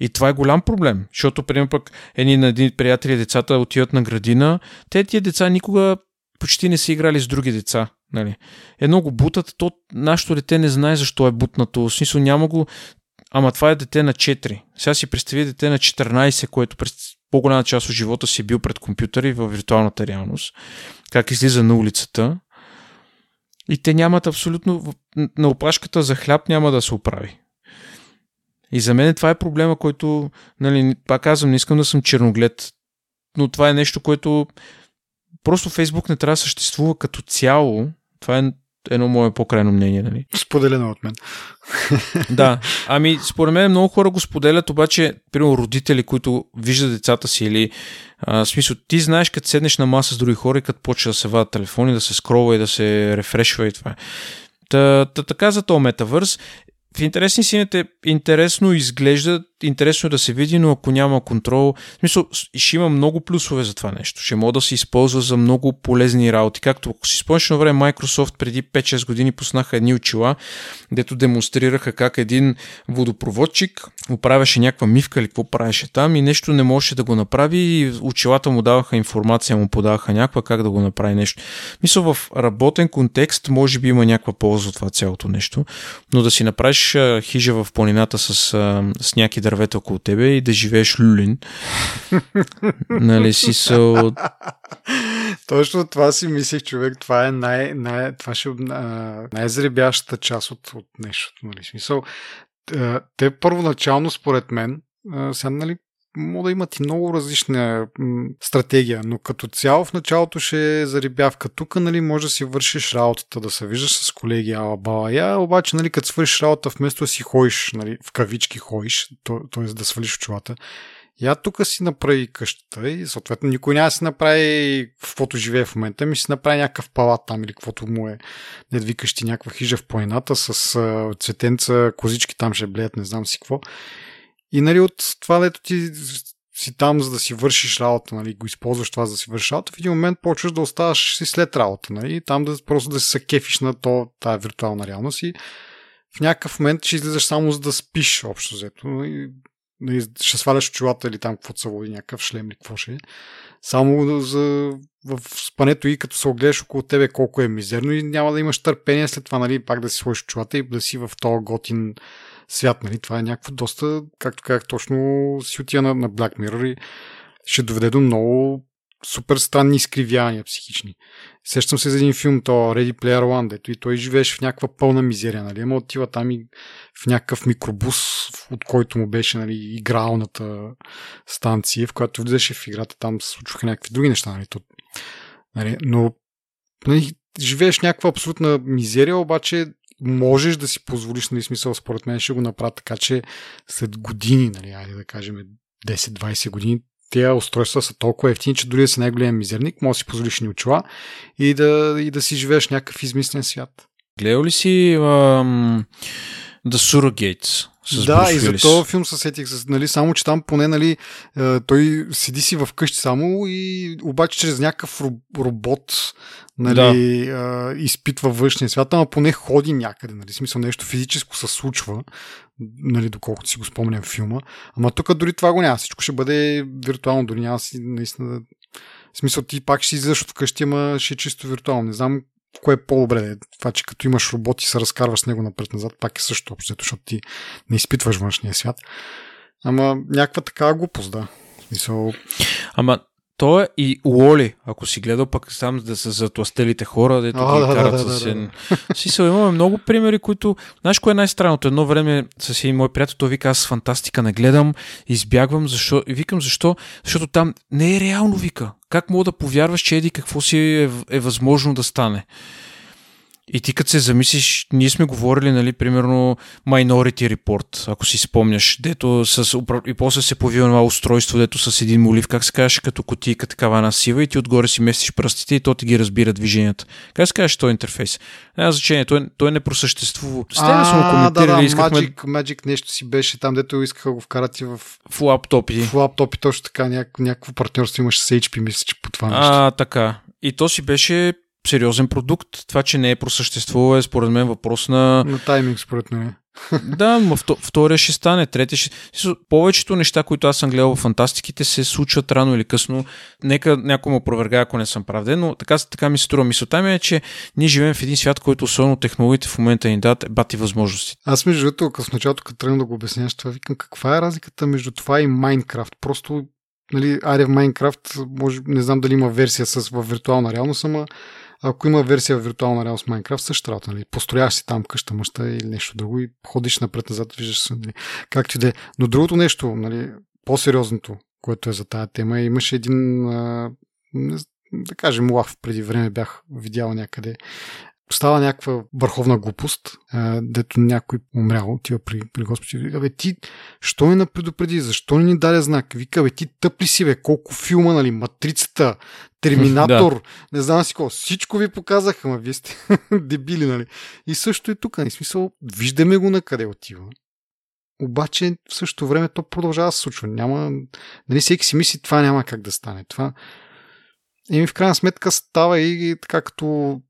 И това е голям проблем, защото, примерно пък, едни на един приятели децата отиват на градина, те тия деца никога почти не са играли с други деца. Нали. Едно го бутат, то нашето дете не знае защо е бутнато. В смисъл няма го... Ама това е дете на 4. Сега си представи дете на 14, което през по-голяма част от живота си е бил пред компютъри в виртуалната реалност. Как излиза на улицата и те нямат абсолютно... На опашката за хляб няма да се оправи. И за мен това е проблема, който, нали, пак казвам, не искам да съм черноглед, но това е нещо, което просто Фейсбук не трябва да съществува като цяло. Това е едно мое по-крайно мнение. Нали? Споделено от мен. да, ами според мен много хора го споделят, обаче, примерно родители, които виждат децата си или а, смисъл, ти знаеш, като седнеш на маса с други хора и като почва да се вадят телефони, да се скролва и да се рефрешва и това. Та, та, така за този метавърс в интересни сините интересно изглежда, интересно е да се види, но ако няма контрол, в смисъл, ще има много плюсове за това нещо. Ще може да се използва за много полезни работи. Както ако си спомняш на време, Microsoft преди 5-6 години пуснаха едни очила, дето демонстрираха как един водопроводчик оправяше някаква мивка или какво правеше там и нещо не можеше да го направи и очилата му даваха информация, му подаваха някаква как да го направи нещо. Мисля, в работен контекст може би има някаква полза от това цялото нещо, но да си направиш хижа в планината с, с някакви дървета около тебе и да живееш люлин. нали си са... Точно това си мислих, човек. Това е най, най, това ще, най-зребящата част от, от нещото. Нали? Смисъл, те първоначално, според мен, сега, нали, мога да имат и много различна стратегия, но като цяло в началото ще е зарибявка. Тук, нали, може да си вършиш работата, да се виждаш с колеги, ала бала я, обаче, нали, като свършиш работа, вместо да си ходиш, нали, в кавички ходиш, т.е. да свалиш очилата, я тук си направи къщата и съответно никой няма да си направи каквото живее в момента, ми си направи някакъв палат там или каквото му е. Не викаш ти някаква хижа в планината с цветенца, козички там ще блеят, не знам си какво. И нали от това, дето ти си там, за да си вършиш работа, нали, го използваш това, за да си вършиш работа, в един момент почваш да оставаш си след работа, нали, там да просто да се кефиш на то, тая виртуална реалност и в някакъв момент ще излизаш само за да спиш общо взето. Нали, нали ще сваляш очилата или там каквото се води, някакъв шлем или какво ще е. Само за, в спането и като се огледаш около тебе колко е мизерно и няма да имаш търпение след това, нали, пак да си сложиш очилата и да си в този готин свят. Нали? Това е някакво доста, както казах, точно си отива на, на Black Mirror и ще доведе до много супер странни изкривявания психични. Сещам се за един филм, то Ready Player One, дето и той живееше в някаква пълна мизерия, нали? Ама отива там и в някакъв микробус, от който му беше нали, игралната станция, в която влизаше в играта, там се случваха някакви други неща, нали? То, нали? Но нали, живееш някаква абсолютна мизерия, обаче можеш да си позволиш, нали, смисъл, според мен ще го направя така, че след години, нали, айде да кажем 10-20 години, тези устройства са толкова ефтини, че дори да си най-голям мизерник, може да си позволиш ни очила и да, и да си живееш някакъв измислен свят. Гледал ли си ам, The Surrogates. С да, Брус и за този филм се сетих, нали, само че там поне нали, е, той седи си в къщи само и обаче чрез някакъв ро- робот нали, да. изпитва външния свят, ама поне ходи някъде, нали, смисъл нещо физическо се случва, нали, доколкото си го спомням в филма. Ама тук дори това го няма, всичко ще бъде виртуално, дори няма си наистина. В смисъл ти пак ще излизаш от вкъщи, ама ще е чисто виртуално. Не знам кое е по-добре. Това, че като имаш робот и се разкарваш с него напред-назад, пак е също общо, защото ти не изпитваш външния свят. Ама някаква такава глупост, да. Смисъл, Ама то е и Уоли, ако си гледал пък там да са затластелите хора, дето ги да, да, карат да, с да, един... Смисъл, имаме много примери, които... Знаеш кое е най-странното? Едно време с един мой приятел, той вика, аз фантастика не гледам, избягвам, защо... И викам, защо? Защото там не е реално, вика. Как мога да повярваш, че еди какво си е, е възможно да стане? И ти като се замислиш, ние сме говорили, нали, примерно Minority Report, ако си спомняш, дето с, и после се появи това устройство, дето с един молив, как се казваше, като кутийка такава една сива и ти отгоре си местиш пръстите и то ти ги разбира движенията. Как се казваше този интерфейс? Няма значение, той, той не просъществува. С тебе сме го да, коментирали, да, искахме Magic, Magic нещо си беше там, дето искаха да го вкарат и в, в лаптопи. в лаптопи, точно така, няк, някакво партньорство имаше с HP, мисля, че по това нещо. А, така. И то си беше сериозен продукт. Това, че не е просъществува е според мен въпрос на На тайминг, според мен. Да, но вто- втория ще стане, третия ще... Повечето неща, които аз съм гледал в фантастиките, се случват рано или късно. Нека някой му опровергае, ако не съм правден, но така, така ми се струва. Мисълта ми е, че ние живеем в един свят, който особено технологиите в момента ни дадат е бати възможности. Аз между другото, в началото, като тръгна да го обясняваш това, викам каква е разликата между това и Майнкрафт. Просто, нали, аре в Майнкрафт, може, не знам дали има версия с в виртуална реалност, ама ако има версия в виртуална реалност Майнкрафт, същата работа, нали? Построяваш си там къща, мъща или нещо друго и ходиш напред-назад, виждаш се, нали? Както и да е. Но другото нещо, нали, по-сериозното, което е за тая тема, е, имаше един, а, да кажем, лав преди време бях видял някъде става някаква върховна глупост, а, дето някой умрял, отива при, при Господи. Вика, бе, ти, що ни предупреди? Защо ни даде знак? Вика, бе, ти тъп ли си, бе? Колко филма, нали? Матрицата, Терминатор, не знам си какво. Всичко ви показаха, ма вие сте дебили, нали? И също и тук, нали? Смисъл, виждаме го на къде отива. Обаче в същото време то продължава да се случва. Няма, нали, всеки си мисли, това няма как да стане. Това, и в крайна сметка става и така като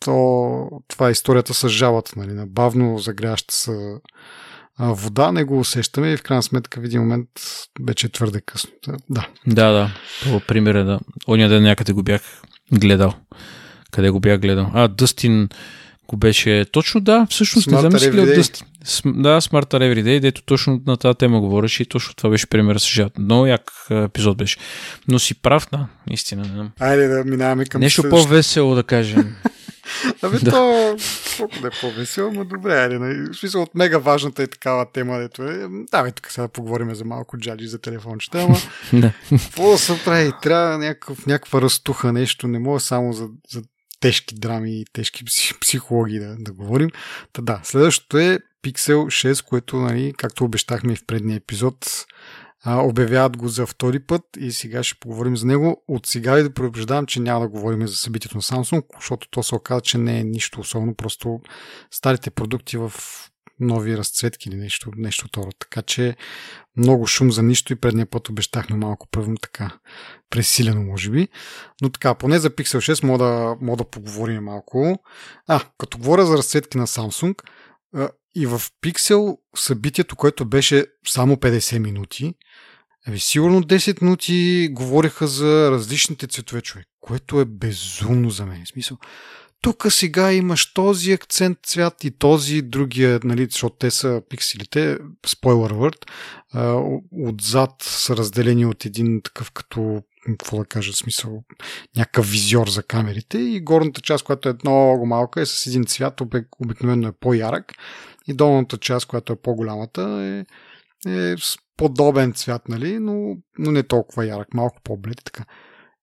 то, това е историята с жалата, нали, на бавно загряща се вода, не го усещаме и в крайна сметка в един момент вече е твърде късно. Да. Да, да. Това пример е да. Оня ден някъде го бях гледал. Къде го бях гледал? А, Дъстин го беше... Точно да, всъщност не Smarter знам си Everyday. Дъстин. Да, Smarter Everyday, дето точно на тази тема говореше и точно това беше пример с жалата. Много як епизод беше. Но си прав, да, истина. Не знам. Айде да минаваме към Нещо по-весело да кажем. Абе, Да. то, да е по-весело, но добре, айде, нали? В смисъл от мега важната е такава тема, дето е. Давай тук сега поговорим за малко джаджи за телефончета, ама да. какво да се прави? Трябва някакъв, някаква разтуха нещо, не мога само за, за тежки драми и тежки пси- психологии да, да говорим. Та да, следващото е Pixel 6, което, нали, както обещахме и в предния епизод, а, обявяват го за втори път и сега ще поговорим за него. От сега и да предупреждавам, че няма да говорим за събитието на Samsung, защото то се оказа, че не е нищо особено, просто старите продукти в нови разцветки или нещо, нещо второ. Така че много шум за нищо и предния път обещахме малко първо така пресилено, може би. Но така, поне за Pixel 6 мога да, мога да поговорим малко. А, като говоря за разцветки на Samsung, и в Pixel събитието, което беше само 50 минути, ами сигурно 10 минути говореха за различните цветове човек, което е безумно за мен. Смисъл, тук сега имаш този акцент цвят и този другия, нали, защото те са пикселите, спойлер word, отзад са разделени от един такъв като какво да кажа, смисъл, някакъв визиор за камерите и горната част, която е много малка, е с един цвят, обик, обикновено е по-ярък и долната част, която е по-голямата, е, е с подобен цвят, нали, но, но не толкова ярък, малко по-блед и така.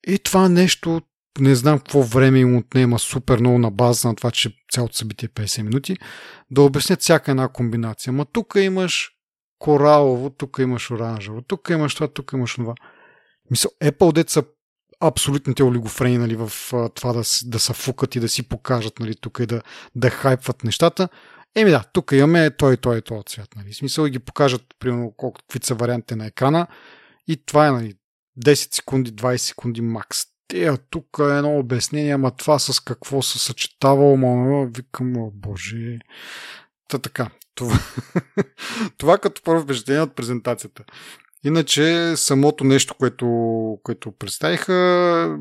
И това нещо, не знам какво време им отнема супер много на база на това, че цялото събитие е 50 минути, да обяснят всяка една комбинация. Ма тук имаш коралово, тук имаш оранжево, тук имаш това, тук имаш това. Мисъл, Apple деца абсолютните олигофрени нали, в това да, да са фукат и да си покажат нали, тук и да, да хайпват нещата. Еми да, тук имаме той, той този цвят. Нали. Смисъл да ги покажат, примерно, колко, какви са вариантите на екрана. И това е, нали, 10 секунди, 20 секунди макс. Те, тук е едно обяснение, ама това с какво се съчетава, ама викам, о, боже. Та така, това, това като първо впечатление от презентацията. Иначе самото нещо, което, което представиха,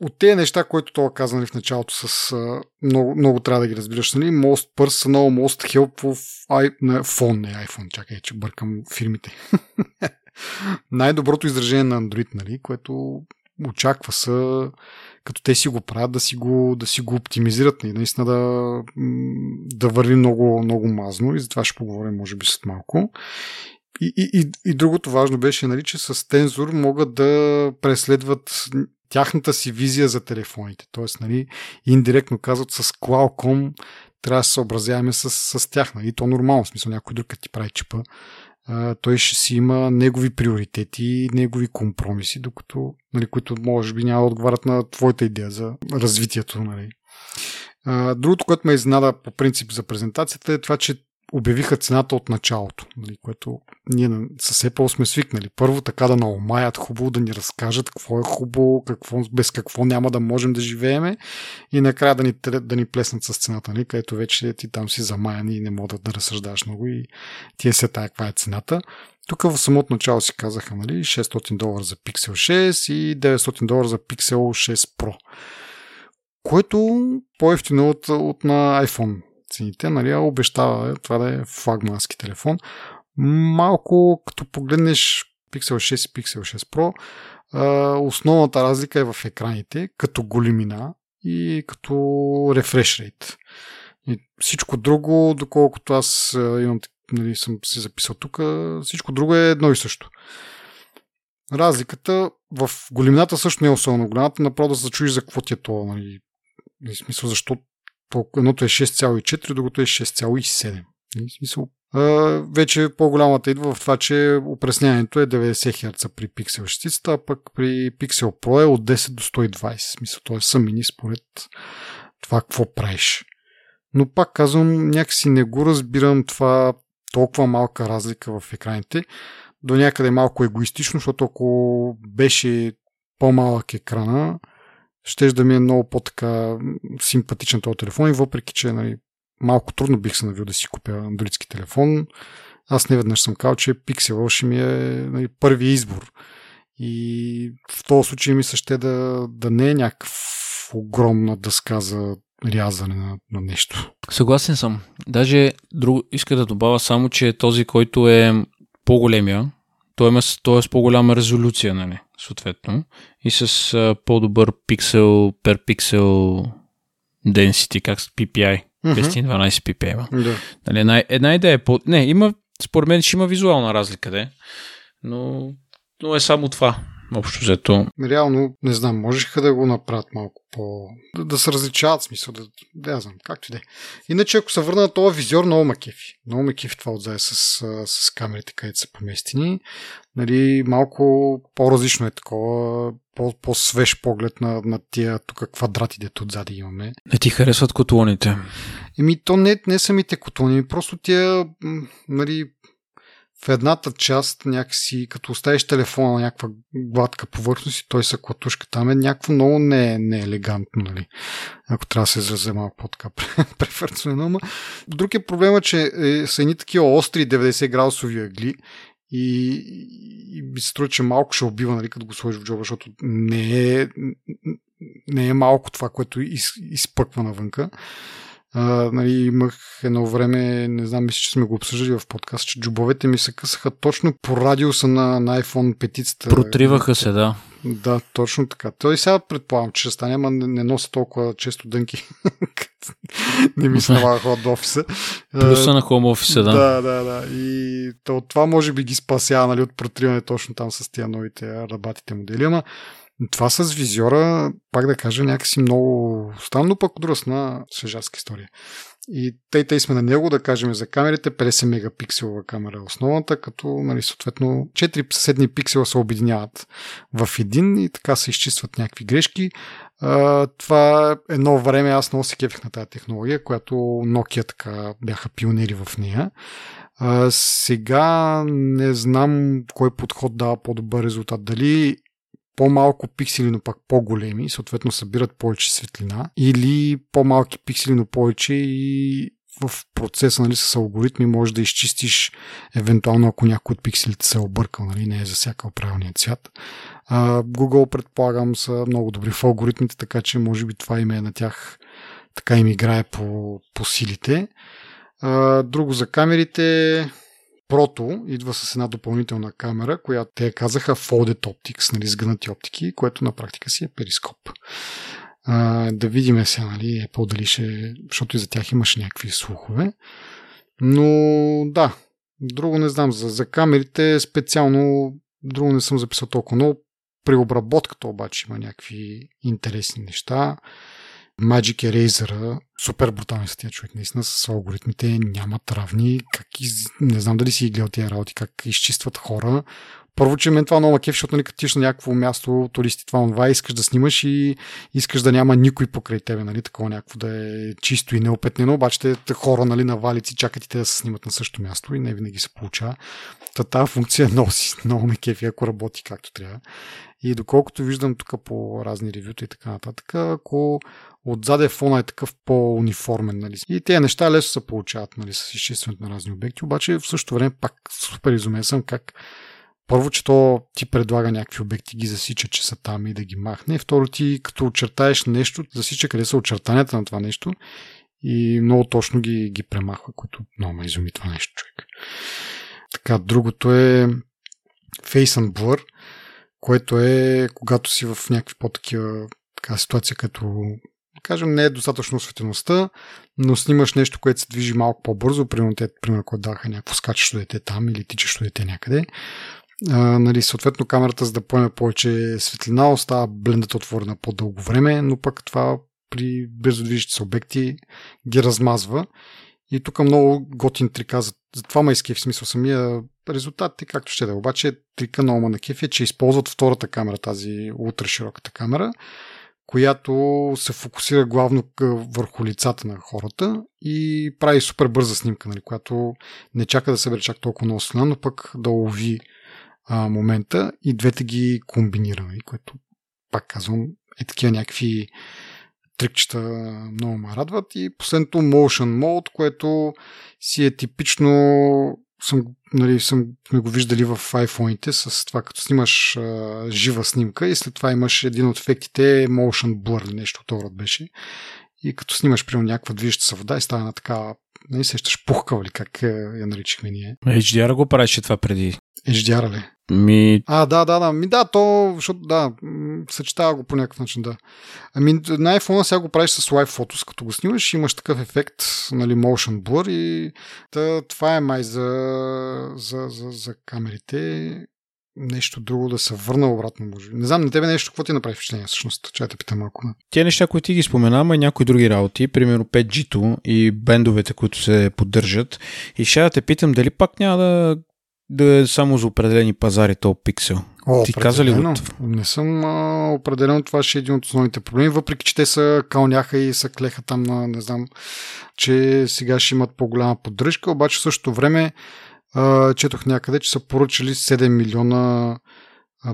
от тези неща, които това каза нали, в началото, с, много, много трябва да ги разбираш. Нали? Most personal, most helpful I, не, phone, не iPhone, чакай, че бъркам фирмите. Най-доброто изражение на Android, нали? което очаква са, като те си го правят, да си го, да си го оптимизират, нали? наистина да, да върви много, много мазно и за това ще поговорим, може би, след малко. И, и, и, и другото важно беше, нали, че с Tensor могат да преследват тяхната си визия за телефоните. Тоест, нали, индиректно казват с Qualcomm трябва да се съобразяваме с, с тях. Нали? То нормално, в смисъл някой друг, като ти прави чипа, той ще си има негови приоритети, негови компромиси, докато, нали, които може би няма да отговарят на твоята идея за развитието. Нали. Другото, което ме изненада по принцип за презентацията е това, че обявиха цената от началото, нали, което ние с Apple сме свикнали. Първо така да наумаят хубаво, да ни разкажат какво е хубаво, какво, без какво няма да можем да живееме и накрая да ни, да ни плеснат с цената, нали, където вече ти там си замаян и не мога да разсъждаш много и ти е се тая каква е цената. Тук в самото начало си казаха нали, 600 долара за Pixel 6 и 900 долара за Pixel 6 Pro което по-ефтино от, от на iPhone цените, нали, обещава това да е флагмански телефон. Малко като погледнеш Pixel 6 и Pixel 6 Pro, основната разлика е в екраните, като големина и като refresh rate. И всичко друго, доколкото аз имам, нали, съм си записал тук, всичко друго е едно и също. Разликата в големината също не е особено голямата, направо да се чуеш за какво ти е това. Нали. В смисъл, защо едното е 6,4, другото е 6,7. Смисъл, вече по-голямата идва в това, че опресняването е 90 Hz при Pixel 6, а пък при Pixel Pro е от 10 до 120. Смисъл, т.е. са мини според това какво правиш. Но пак казвам, някакси не го разбирам това толкова малка разлика в екраните. До някъде малко егоистично, защото ако беше по-малък екрана, ще да ми е много по-така симпатичен този телефон и въпреки, че нали, малко трудно бих се навил да си купя андроидски телефон, аз не веднъж съм казал, че Pixel ще ми е нали, първи избор. И в този случай ми се ще да, да не е някакъв огромна дъска за рязане на, на нещо. Съгласен съм. Даже друг, иска да добавя само, че този, който е по-големия, той, има, той е с по-голяма резолюция, нали, съответно, и с а, по-добър пиксел per пиксел density, как с PPI. Mm-hmm. 512 PPI има. Да. Нали, една, една идея е по... Не, има, според мен ще има визуална разлика, де, но, но е само това общо взето. Реално, не знам, можеха да го направят малко по... Да, да се различават, смисъл, да, да знам, както и да е. Иначе, ако се върна на този визиор, много ме кефи. Много ме кефи това отзад с, с камерите, където са поместени. Нали, малко по-различно е такова, по- по-свеж поглед на, на тия тук квадрати, дето отзади имаме. Не ти харесват котлоните? Еми, то не, не самите котлони, просто тия, нали, в едната част някакси, като оставиш телефона на някаква гладка повърхност и той са клатушка там е някакво много не, не елегантно, нали? Ако трябва да се изразя малко по-така преференционно. Но друг е проблема, че е, са едни такива остри 90 градусови ъгли и, и би се струва, че малко ще убива, нали, като го сложиш в джоба, защото не е, не е малко това, което из, изпъква навънка. А, нали, имах едно време, не знам, мисля, че сме го обсъждали в подкаст, че джобовете ми се късаха точно по радиуса на, на iPhone 5. Протриваха се, да. Да, точно така. Той сега предполагам, че ще стане, ама не, нося толкова често дънки. не ми се налага от офиса. Плюса на хом офиса, да. Да, да, да. И то, това може би ги спасява нали, от протриване точно там с тия новите рабатите модели, ама това с визиора, пак да кажа, някакси много странно, пък от друга страна, свежарска история. И тъй тъй сме на него, да кажем за камерите, 50 мегапикселова камера е основната, като нали, съответно 4 съседни пиксела се обединяват в един и така се изчистват някакви грешки. А, това едно време аз много се кефих на тази технология, която Nokia така бяха пионери в нея. А, сега не знам кой подход дава по-добър резултат. Дали по-малко пиксели, но пак по-големи, съответно събират повече светлина, или по-малки пиксели, но повече и в процеса нали, с алгоритми може да изчистиш евентуално ако някой от пикселите се е объркал, нали, не е засякал правилния цвят. Google предполагам са много добри в алгоритмите, така че може би това име е на тях така им играе по, по силите. Друго за камерите, Прото идва с една допълнителна камера, която те казаха Folded Optics, нали, сгънати оптики, което на практика си е перископ. А, да видим сега, нали, Apple дали ще, защото и за тях имаше някакви слухове. Но да, друго не знам. За, за камерите специално друго не съм записал толкова много. При обработката обаче има някакви интересни неща. Magic Eraser, супер брутален са тия човек, наистина с алгоритмите нямат равни, как из... не знам дали си гледал тия работи, как изчистват хора. Първо, че мен това много кеф, защото нали, като на някакво място, туристи това, това, искаш да снимаш и искаш да няма никой покрай тебе, нали, такова някакво да е чисто и неопетнено, обаче те хора нали, на валици чакат и те да се снимат на същото място и не винаги се получава. Та тази функция много, много ме кефи, ако работи както трябва. И доколкото виждам тук по разни ревюта и така нататък, ако отзаде фона е такъв по-униформен. Нали. И тези неща лесно се получават нали, с изчистването на разни обекти, обаче в същото време пак супер изумен съм как първо, че то ти предлага някакви обекти, ги засича, че са там и да ги махне. Второ, ти като очертаеш нещо, засича къде са очертанията на това нещо и много точно ги, ги премахва, което много ме изуми това нещо, човек. Така, другото е Face and Blur, което е когато си в някакви по-такива така, ситуация, като кажем, не е достатъчно осветеността, но снимаш нещо, което се движи малко по-бързо, примерно, те, примерно, когато даха някакво скачащо дете там или тичащо дете някъде. А, нали, съответно, камерата, за да поеме повече светлина, остава блендата отворена по-дълго време, но пък това при бързо движещи се обекти ги размазва. И тук много готин трика, за, за това ма в смисъл самия резултат е както ще да е. Обаче трика на Ома на кеф е, че използват втората камера, тази ултра широката камера, която се фокусира главно върху лицата на хората и прави супер бърза снимка, нали, която не чака да събере чак толкова много светлина, но пък да лови а, момента и двете ги комбинира, нали, което пак казвам е такива някакви трикчета много ме радват. И последното Motion Mode, което си е типично съм, нали, съм, сме го виждали в iPhone-ите с това, като снимаш а, жива снимка и след това имаш един от ефектите Motion Blur нещо от род беше. И като снимаш, примерно, някаква движеща се вода и става на така, не сещаш пухка ли, как е, я наричахме ние. HDR го правеше това преди. HDR ли? Ми... А, да, да, да. Ми да, то, защото да, съчетава го по някакъв начин, да. Ами на iPhone сега го правиш с Live Photos, като го снимаш, имаш такъв ефект, нали, motion blur и да, това е май за, за, за, за камерите. Нещо друго да се върна обратно, може би. Не знам, на тебе нещо, какво ти направи впечатление, всъщност, че те питам малко. Те неща, които ти ги споменава, и някои други работи, примерно 5G-то и бендовете, които се поддържат. И ще да те питам дали пак няма да да е само за определени пазари то пиксел. О, Ти каза ли го? Не съм а, определен. Това ще е един от основните проблеми, въпреки че те са калняха и са клеха там на, не знам, че сега ще имат по-голяма поддръжка, обаче в същото време а, четох някъде, че са поръчали 7 милиона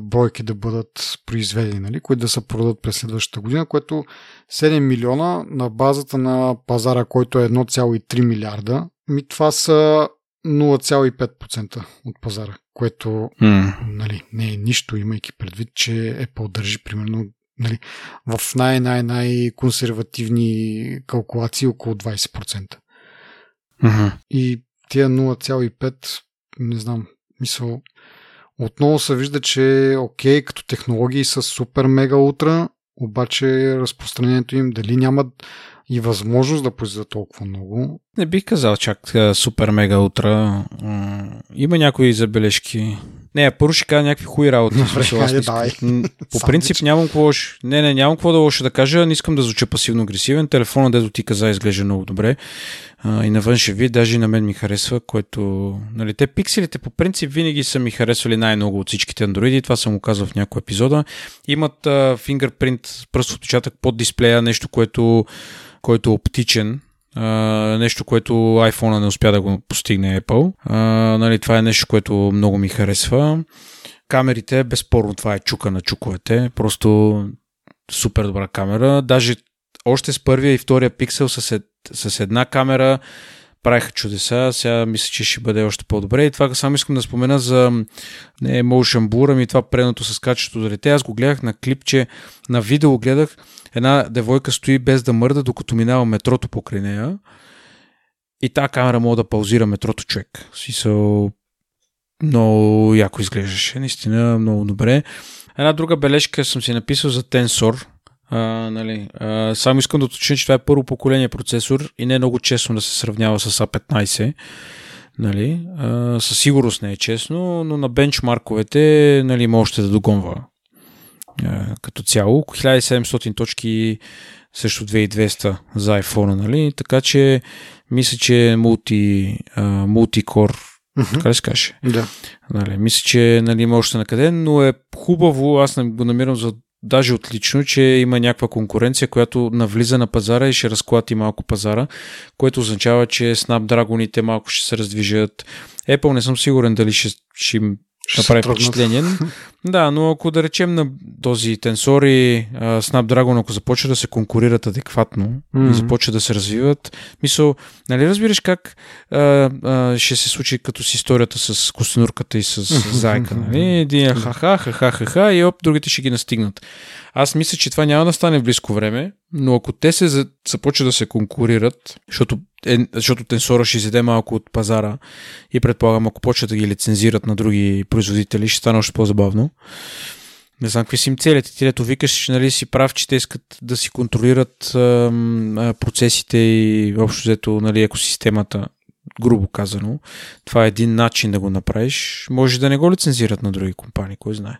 бройки да бъдат произведени, нали, които да се продадат през следващата година, което 7 милиона на базата на пазара, който е 1,3 милиарда, ми това са 0,5% от пазара, което mm. нали, не е нищо, имайки предвид, че Apple държи примерно нали, в най-най-най-консервативни калкулации около 20%. Mm-hmm. И тия 0,5, не знам, мисъл, отново се вижда, че окей, като технологии са супер мега утра, обаче разпространението им дали нямат и възможност да произведат толкова много. Не бих казал чак супер мега утра. Има някои забележки. Не, първо ще кажа някакви хуи работи. Добре, хайде, давай. По принцип нямам какво лошо. Не, не, нямам какво да лошо да кажа. Не искам да звуча пасивно-агресивен. Телефонът, дето ти каза, изглежда много добре. А, и на външен вид, даже и на мен ми харесва, което... Нали, те пикселите по принцип винаги са ми харесвали най-много от всичките андроиди. Това съм го казал в някой епизода. Имат а, фингърпринт, пръст отпечатък под дисплея, нещо, което, който е оптичен, Uh, нещо, което iPhone не успя да го постигне Apple. Uh, нали, това е нещо, което много ми харесва. Камерите, безспорно, това е чука на чуковете. Просто супер добра камера. Даже още с първия и втория пиксел с, с една камера правиха чудеса. Сега мисля, че ще бъде още по-добре. И това само искам да спомена за не Motion Blur, ами това предното с качеството за дете. Аз го гледах на клипче, на видео гледах. Една девойка стои без да мърда, докато минава метрото покрай нея. И тази камера мога да паузира метрото човек. Смисъл, много яко изглеждаше, наистина много добре. Една друга бележка съм си написал за Tensor, а, нали, а, само искам да уточня, че това е първо поколение процесор и не е много честно да се сравнява с A15. Нали, а, със сигурност не е честно, но на бенчмарковете нали, можете да догонва като цяло. 1700 точки също 2200 за iPhone, нали? така че мисля, че е мулти, мултикор Mm-hmm. Така ли се каже? Да. Нали, мисля, че нали, има още накъде, но е хубаво, аз го намирам за даже отлично, че има някаква конкуренция, която навлиза на пазара и ще разклати малко пазара, което означава, че Snapdragon малко ще се раздвижат. Apple не съм сигурен дали ще, ще им направи впечатление. Да, но ако да речем на този тенсори, Snapdragon, ако започва да се конкурират адекватно mm-hmm. и започва да се развиват, мисъл, нали разбираш как а, а, ще се случи като с историята с костенурката и с зайка, нали? Един ха-ха, ха-ха, ха-ха и оп, другите ще ги настигнат. Аз мисля, че това няма да стане в близко време, но ако те се започват да се конкурират, защото, е, защото тенсора ще изеде малко от пазара и предполагам, ако почват да ги лицензират на други производители, ще стане още по-забавно. Не знам какви си им целите. Ти лето викаш, нали, си прав, че те искат да си контролират а, процесите и общо взето нали, екосистемата, грубо казано. Това е един начин да го направиш. Може да не го лицензират на други компании, кой знае.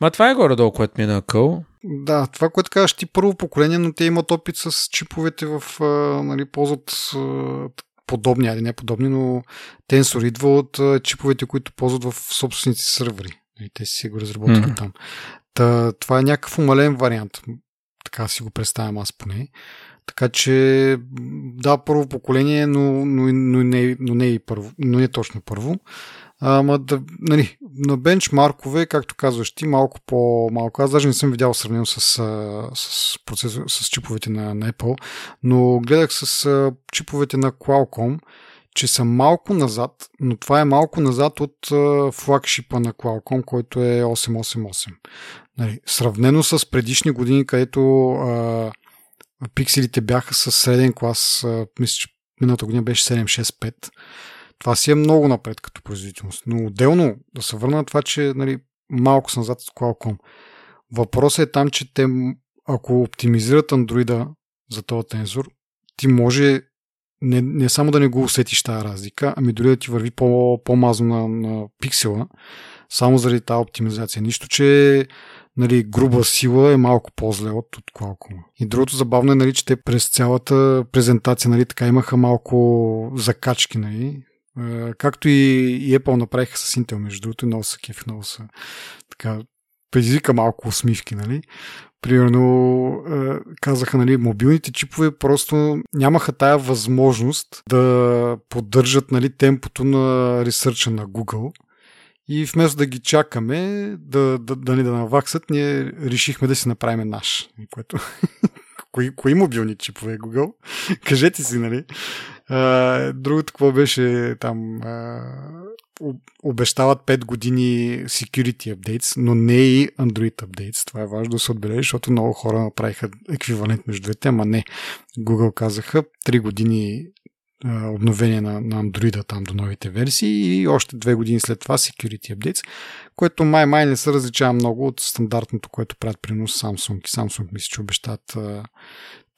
Ма това е горе-долу, което ми е на къл. Да, това, което казваш ти първо поколение, но те имат опит с чиповете в, а, нали, ползват а, подобни, али не подобни, но Tensor идва от а, чиповете, които ползват в собствените сървъри. Нали, те си го разработват mm-hmm. там. Та, това е някакъв умален вариант. Така си го представям аз поне. Така че, да, първо поколение, но, но, но, не, но не и първо, но не точно първо. Ама да, нали, на бенчмаркове, както казваш ти, малко по-малко. Аз даже не съм видял сравнено с, с, процесор, с чиповете на, на Apple, но гледах с чиповете на Qualcomm, че са малко назад, но това е малко назад от флагшипа на Qualcomm, който е 888. Нали, сравнено с предишни години, където а, пикселите бяха с среден клас, а, мисля, че миналата година беше 765 това си е много напред като производителност. Но отделно да се върна на това, че нали, малко са назад с Qualcomm. Въпросът е там, че те, ако оптимизират андроида за този тензор, ти може не, не само да не го усетиш тази разлика, ами дори да ти върви по, по-мазно на, на пиксела, само заради тази оптимизация. Нищо, че нали, груба сила е малко по-зле от, от Qualcomm. И другото забавно е, нали, че те през цялата презентация нали, така имаха малко закачки. Нали. Както и, Apple направиха с Intel, между другото, много са кеф, много са така, предизвика малко усмивки, нали? Примерно казаха, нали, мобилните чипове просто нямаха тая възможност да поддържат нали, темпото на ресърча на Google. И вместо да ги чакаме да, да, да, да, да наваксат, ние решихме да си направим наш. Което... кои, кои мобилни чипове Google? Кажете си, нали? А, другото, какво беше там? А, обещават 5 години security updates, но не и Android updates. Това е важно да се отбележи, защото много хора направиха еквивалент между двете, ама не. Google казаха 3 години обновение на, на Android там до новите версии и още две години след това Security Updates, което май-май не се различава много от стандартното, което правят принос Samsung. И Samsung мисля, че обещат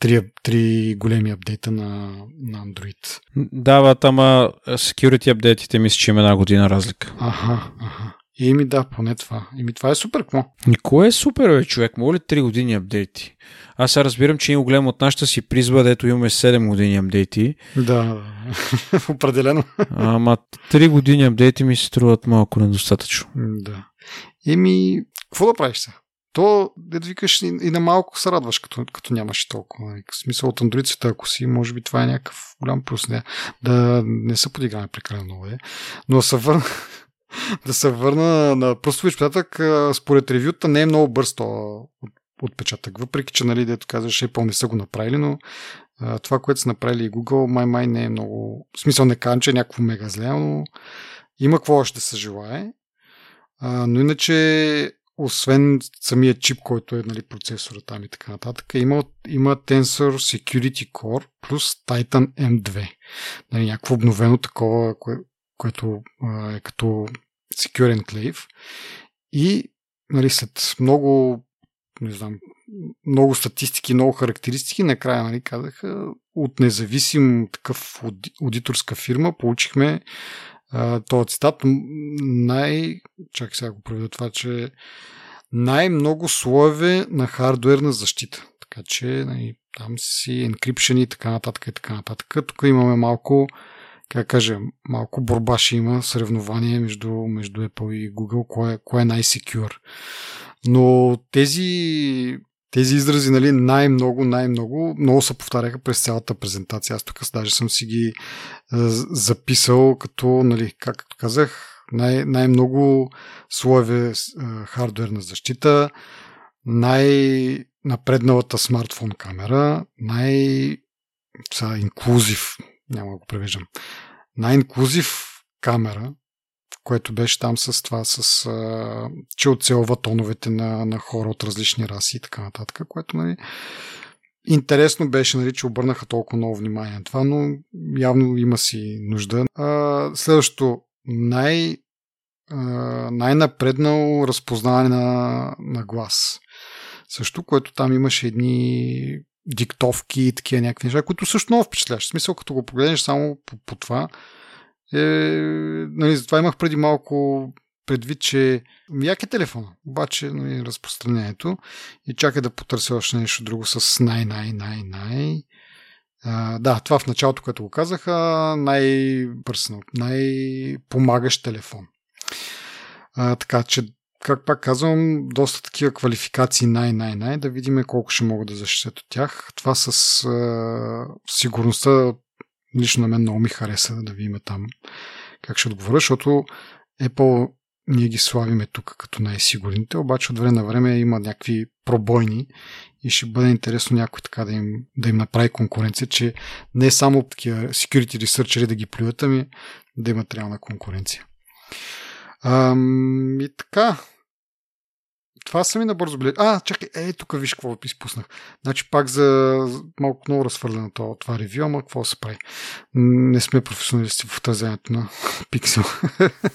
три, три големи апдейта на, на Android. Дават, ама security апдейтите мисля, че има една година разлика. Аха, аха. Еми да, поне това. Еми това е супер, какво? Никой е супер, бе, човек. Моля ли 3 години апдейти? Аз сега разбирам, че има голям от нашата си призба, дето имаме 7 години апдейти. Да, определено. Ама 3 години апдейти ми се струват малко недостатъчно. Да. Еми, какво да правиш сега? То, да викаш, и, и на малко се радваш, като, като нямаш толкова. В смисъл от андрицата, ако си, може би това е някакъв голям плюс. Не, да не се подиграме прекалено много, е. Но да се върна, да се върна на пръстович отпечатък, според ревюта не е много бърз то отпечатък. Въпреки, че, нали, дето казваш, Apple не са го направили, но това, което са направили и Google, май май не е много... В смисъл не казвам, че е някакво мега зле, но има какво още да се желае. А, но иначе освен самия чип, който е нали, процесора там и така нататък, има, има Tensor Security Core плюс Titan M2. Нали, някакво обновено такова, кое, което а, е като Secure Enclave. И нали, след много не знам, много статистики, много характеристики, накрая нали, казаха от независим такъв аудиторска фирма получихме този цитат най... Чакай сега го проведа това, че най-много слоеве на хардуерна защита. Така че нали, там си encryption и така нататък и така нататък. Тук имаме малко как кажа, малко борба ще има, съревнование между, между Apple и Google, кое, кое е най-секюр. Но тези, тези изрази, нали, най-много, най-много, много се повтаряха през цялата презентация. Аз тук даже съм си ги а, записал като, нали, както казах, най- най-много слоеве а, хардуерна защита, най-напредналата смартфон камера, най- инклюзив, няма да го превеждам, най-инклюзив камера, което беше там с това, с, а, че оцелва тоновете на, на хора от различни раси и така нататък, което нали, интересно беше, нали, че обърнаха толкова много внимание на това, но явно има си нужда. А, следващото, най, а, най-напреднал разпознаване на, на глас. Също, което там имаше едни диктовки и такива някакви неща, които също много впечатляващи. В смисъл, като го погледнеш само по, по това, е, нали, затова имах преди малко предвид, че як е телефона, обаче нали, разпространението и чакай да потърся още нещо друго с най-най-най-най. Да, това в началото, което го казаха, най-бърсно, най-помагащ телефон. А, така че, как пак казвам, доста такива квалификации най-най-най, да видим колко ще могат да защитят от тях. Това с а, сигурността лично на мен много ми хареса да ви има там как ще отговоря, защото Apple ние ги славиме тук като най-сигурните, обаче от време на време има някакви пробойни и ще бъде интересно някой така да им, да им направи конкуренция, че не само такива security researchери да ги плюят, ами да имат реална конкуренция. Ам, и така, това са ми набързо билет. А, чакай, е, тук виж какво изпуснах. Значи пак за малко много разхвърлено това, това ревю, ама какво се прави? Не сме професионалисти в отразяването на пиксел.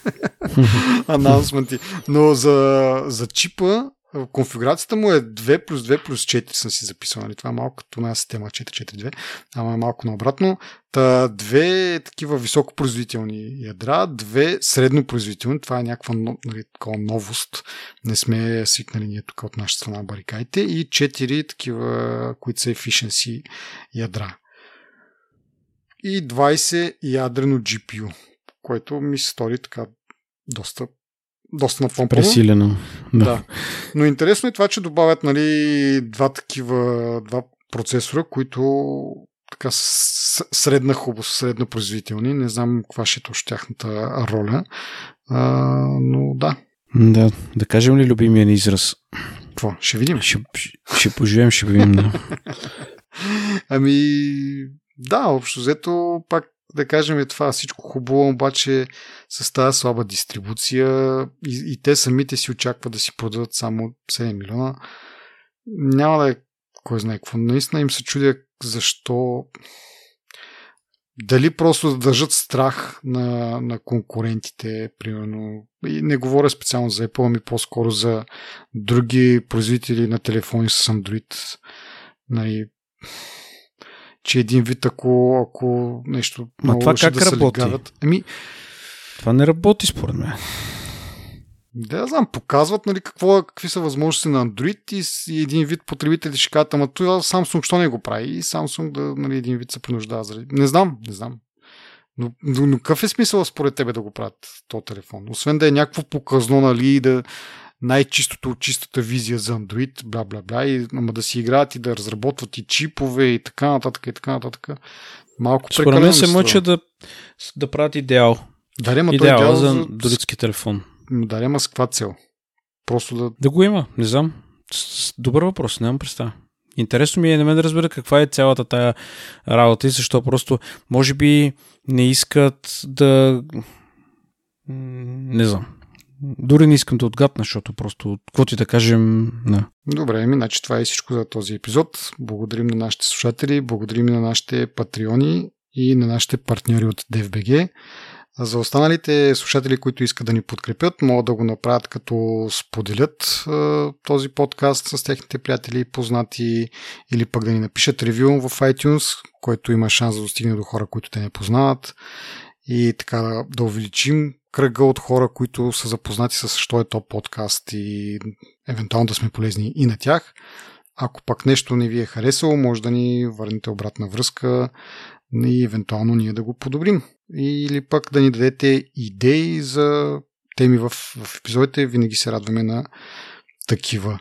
Анонсменти. Но за, за чипа конфигурацията му е 2 плюс 2 плюс 4 съм си записал. Нали? Това е малко като една система 442, ама е малко наобратно. Та, две такива високопроизводителни ядра, две среднопроизводителни. Това е някаква нали, такова новост. Не сме свикнали ние тук от нашата страна барикайте. И четири такива, които са efficiency ядра. И 20 ядрено GPU, което ми се стори така доста доста напомпано. Пресилено. Да. да. Но интересно е това, че добавят нали, два такива два процесора, които така средна хубост, средно производителни. Не знам каква ще е точно тяхната роля. А, но да. Да, да кажем ли любимия ни израз? Какво? Ще видим. Ще, ще, ще поживем, ще видим. Да. ами, да, общо взето пак да кажем, е това всичко хубаво, обаче с тази слаба дистрибуция и, и те самите си очакват да си продадат само 7 милиона. Няма да е кой знае какво. Наистина им се чудя защо дали просто да държат страх на, на конкурентите, примерно. И не говоря специално за Apple, ами по-скоро за други производители на телефони с Android. Нали, че един вид, ако, ако нещо Ма това как да работи? Ами, това не работи според мен. Да, я знам, показват нали, какво, какви са възможности на Android и, и един вид потребители ще кажат, ама това Samsung що не го прави и Samsung да нали, един вид се принуждава заради. Не знам, не знам. Но, но, но какъв е смисъл според тебе да го правят този телефон? Освен да е някакво показно, нали, да най-чистото от чистата визия за Android, бла бла бла, и, ама да си играят и да разработват и чипове и така нататък и така нататък. Малко Според мен се мъчат да, да правят идеал. Да, ма идеал, идеал за андроидски телефон. Да, ама с каква цел? Просто да... Да го има, не знам. Добър въпрос, нямам представа. Интересно ми е на мен да разбера каква е цялата тая работа и защо просто може би не искат да... Не знам. Дори не искам да отгадна, защото просто, какво ти да кажем, не. Добре, ми, значи това е всичко за този епизод. Благодарим на нашите слушатели, благодарим на нашите патреони и на нашите партньори от DFBG. За останалите слушатели, които искат да ни подкрепят, могат да го направят като споделят е, този подкаст с техните приятели и познати или пък да ни напишат ревю в iTunes, който има шанс да достигне до хора, които те не познават и така да увеличим кръга от хора, които са запознати с що е то подкаст и евентуално да сме полезни и на тях. Ако пък нещо не ви е харесало, може да ни върнете обратна връзка и евентуално ние да го подобрим. Или пък да ни дадете идеи за теми в, в епизодите. Винаги се радваме на такива.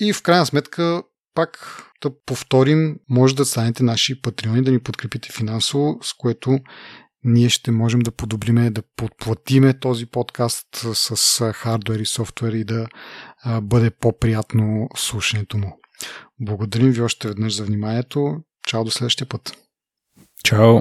И в крайна сметка, пак да повторим, може да станете наши патреони, да ни подкрепите финансово, с което ние ще можем да подобриме, да подплатиме този подкаст с хардвер и софтуер и да бъде по-приятно слушането му. Благодарим ви още веднъж за вниманието. Чао до следващия път. Чао.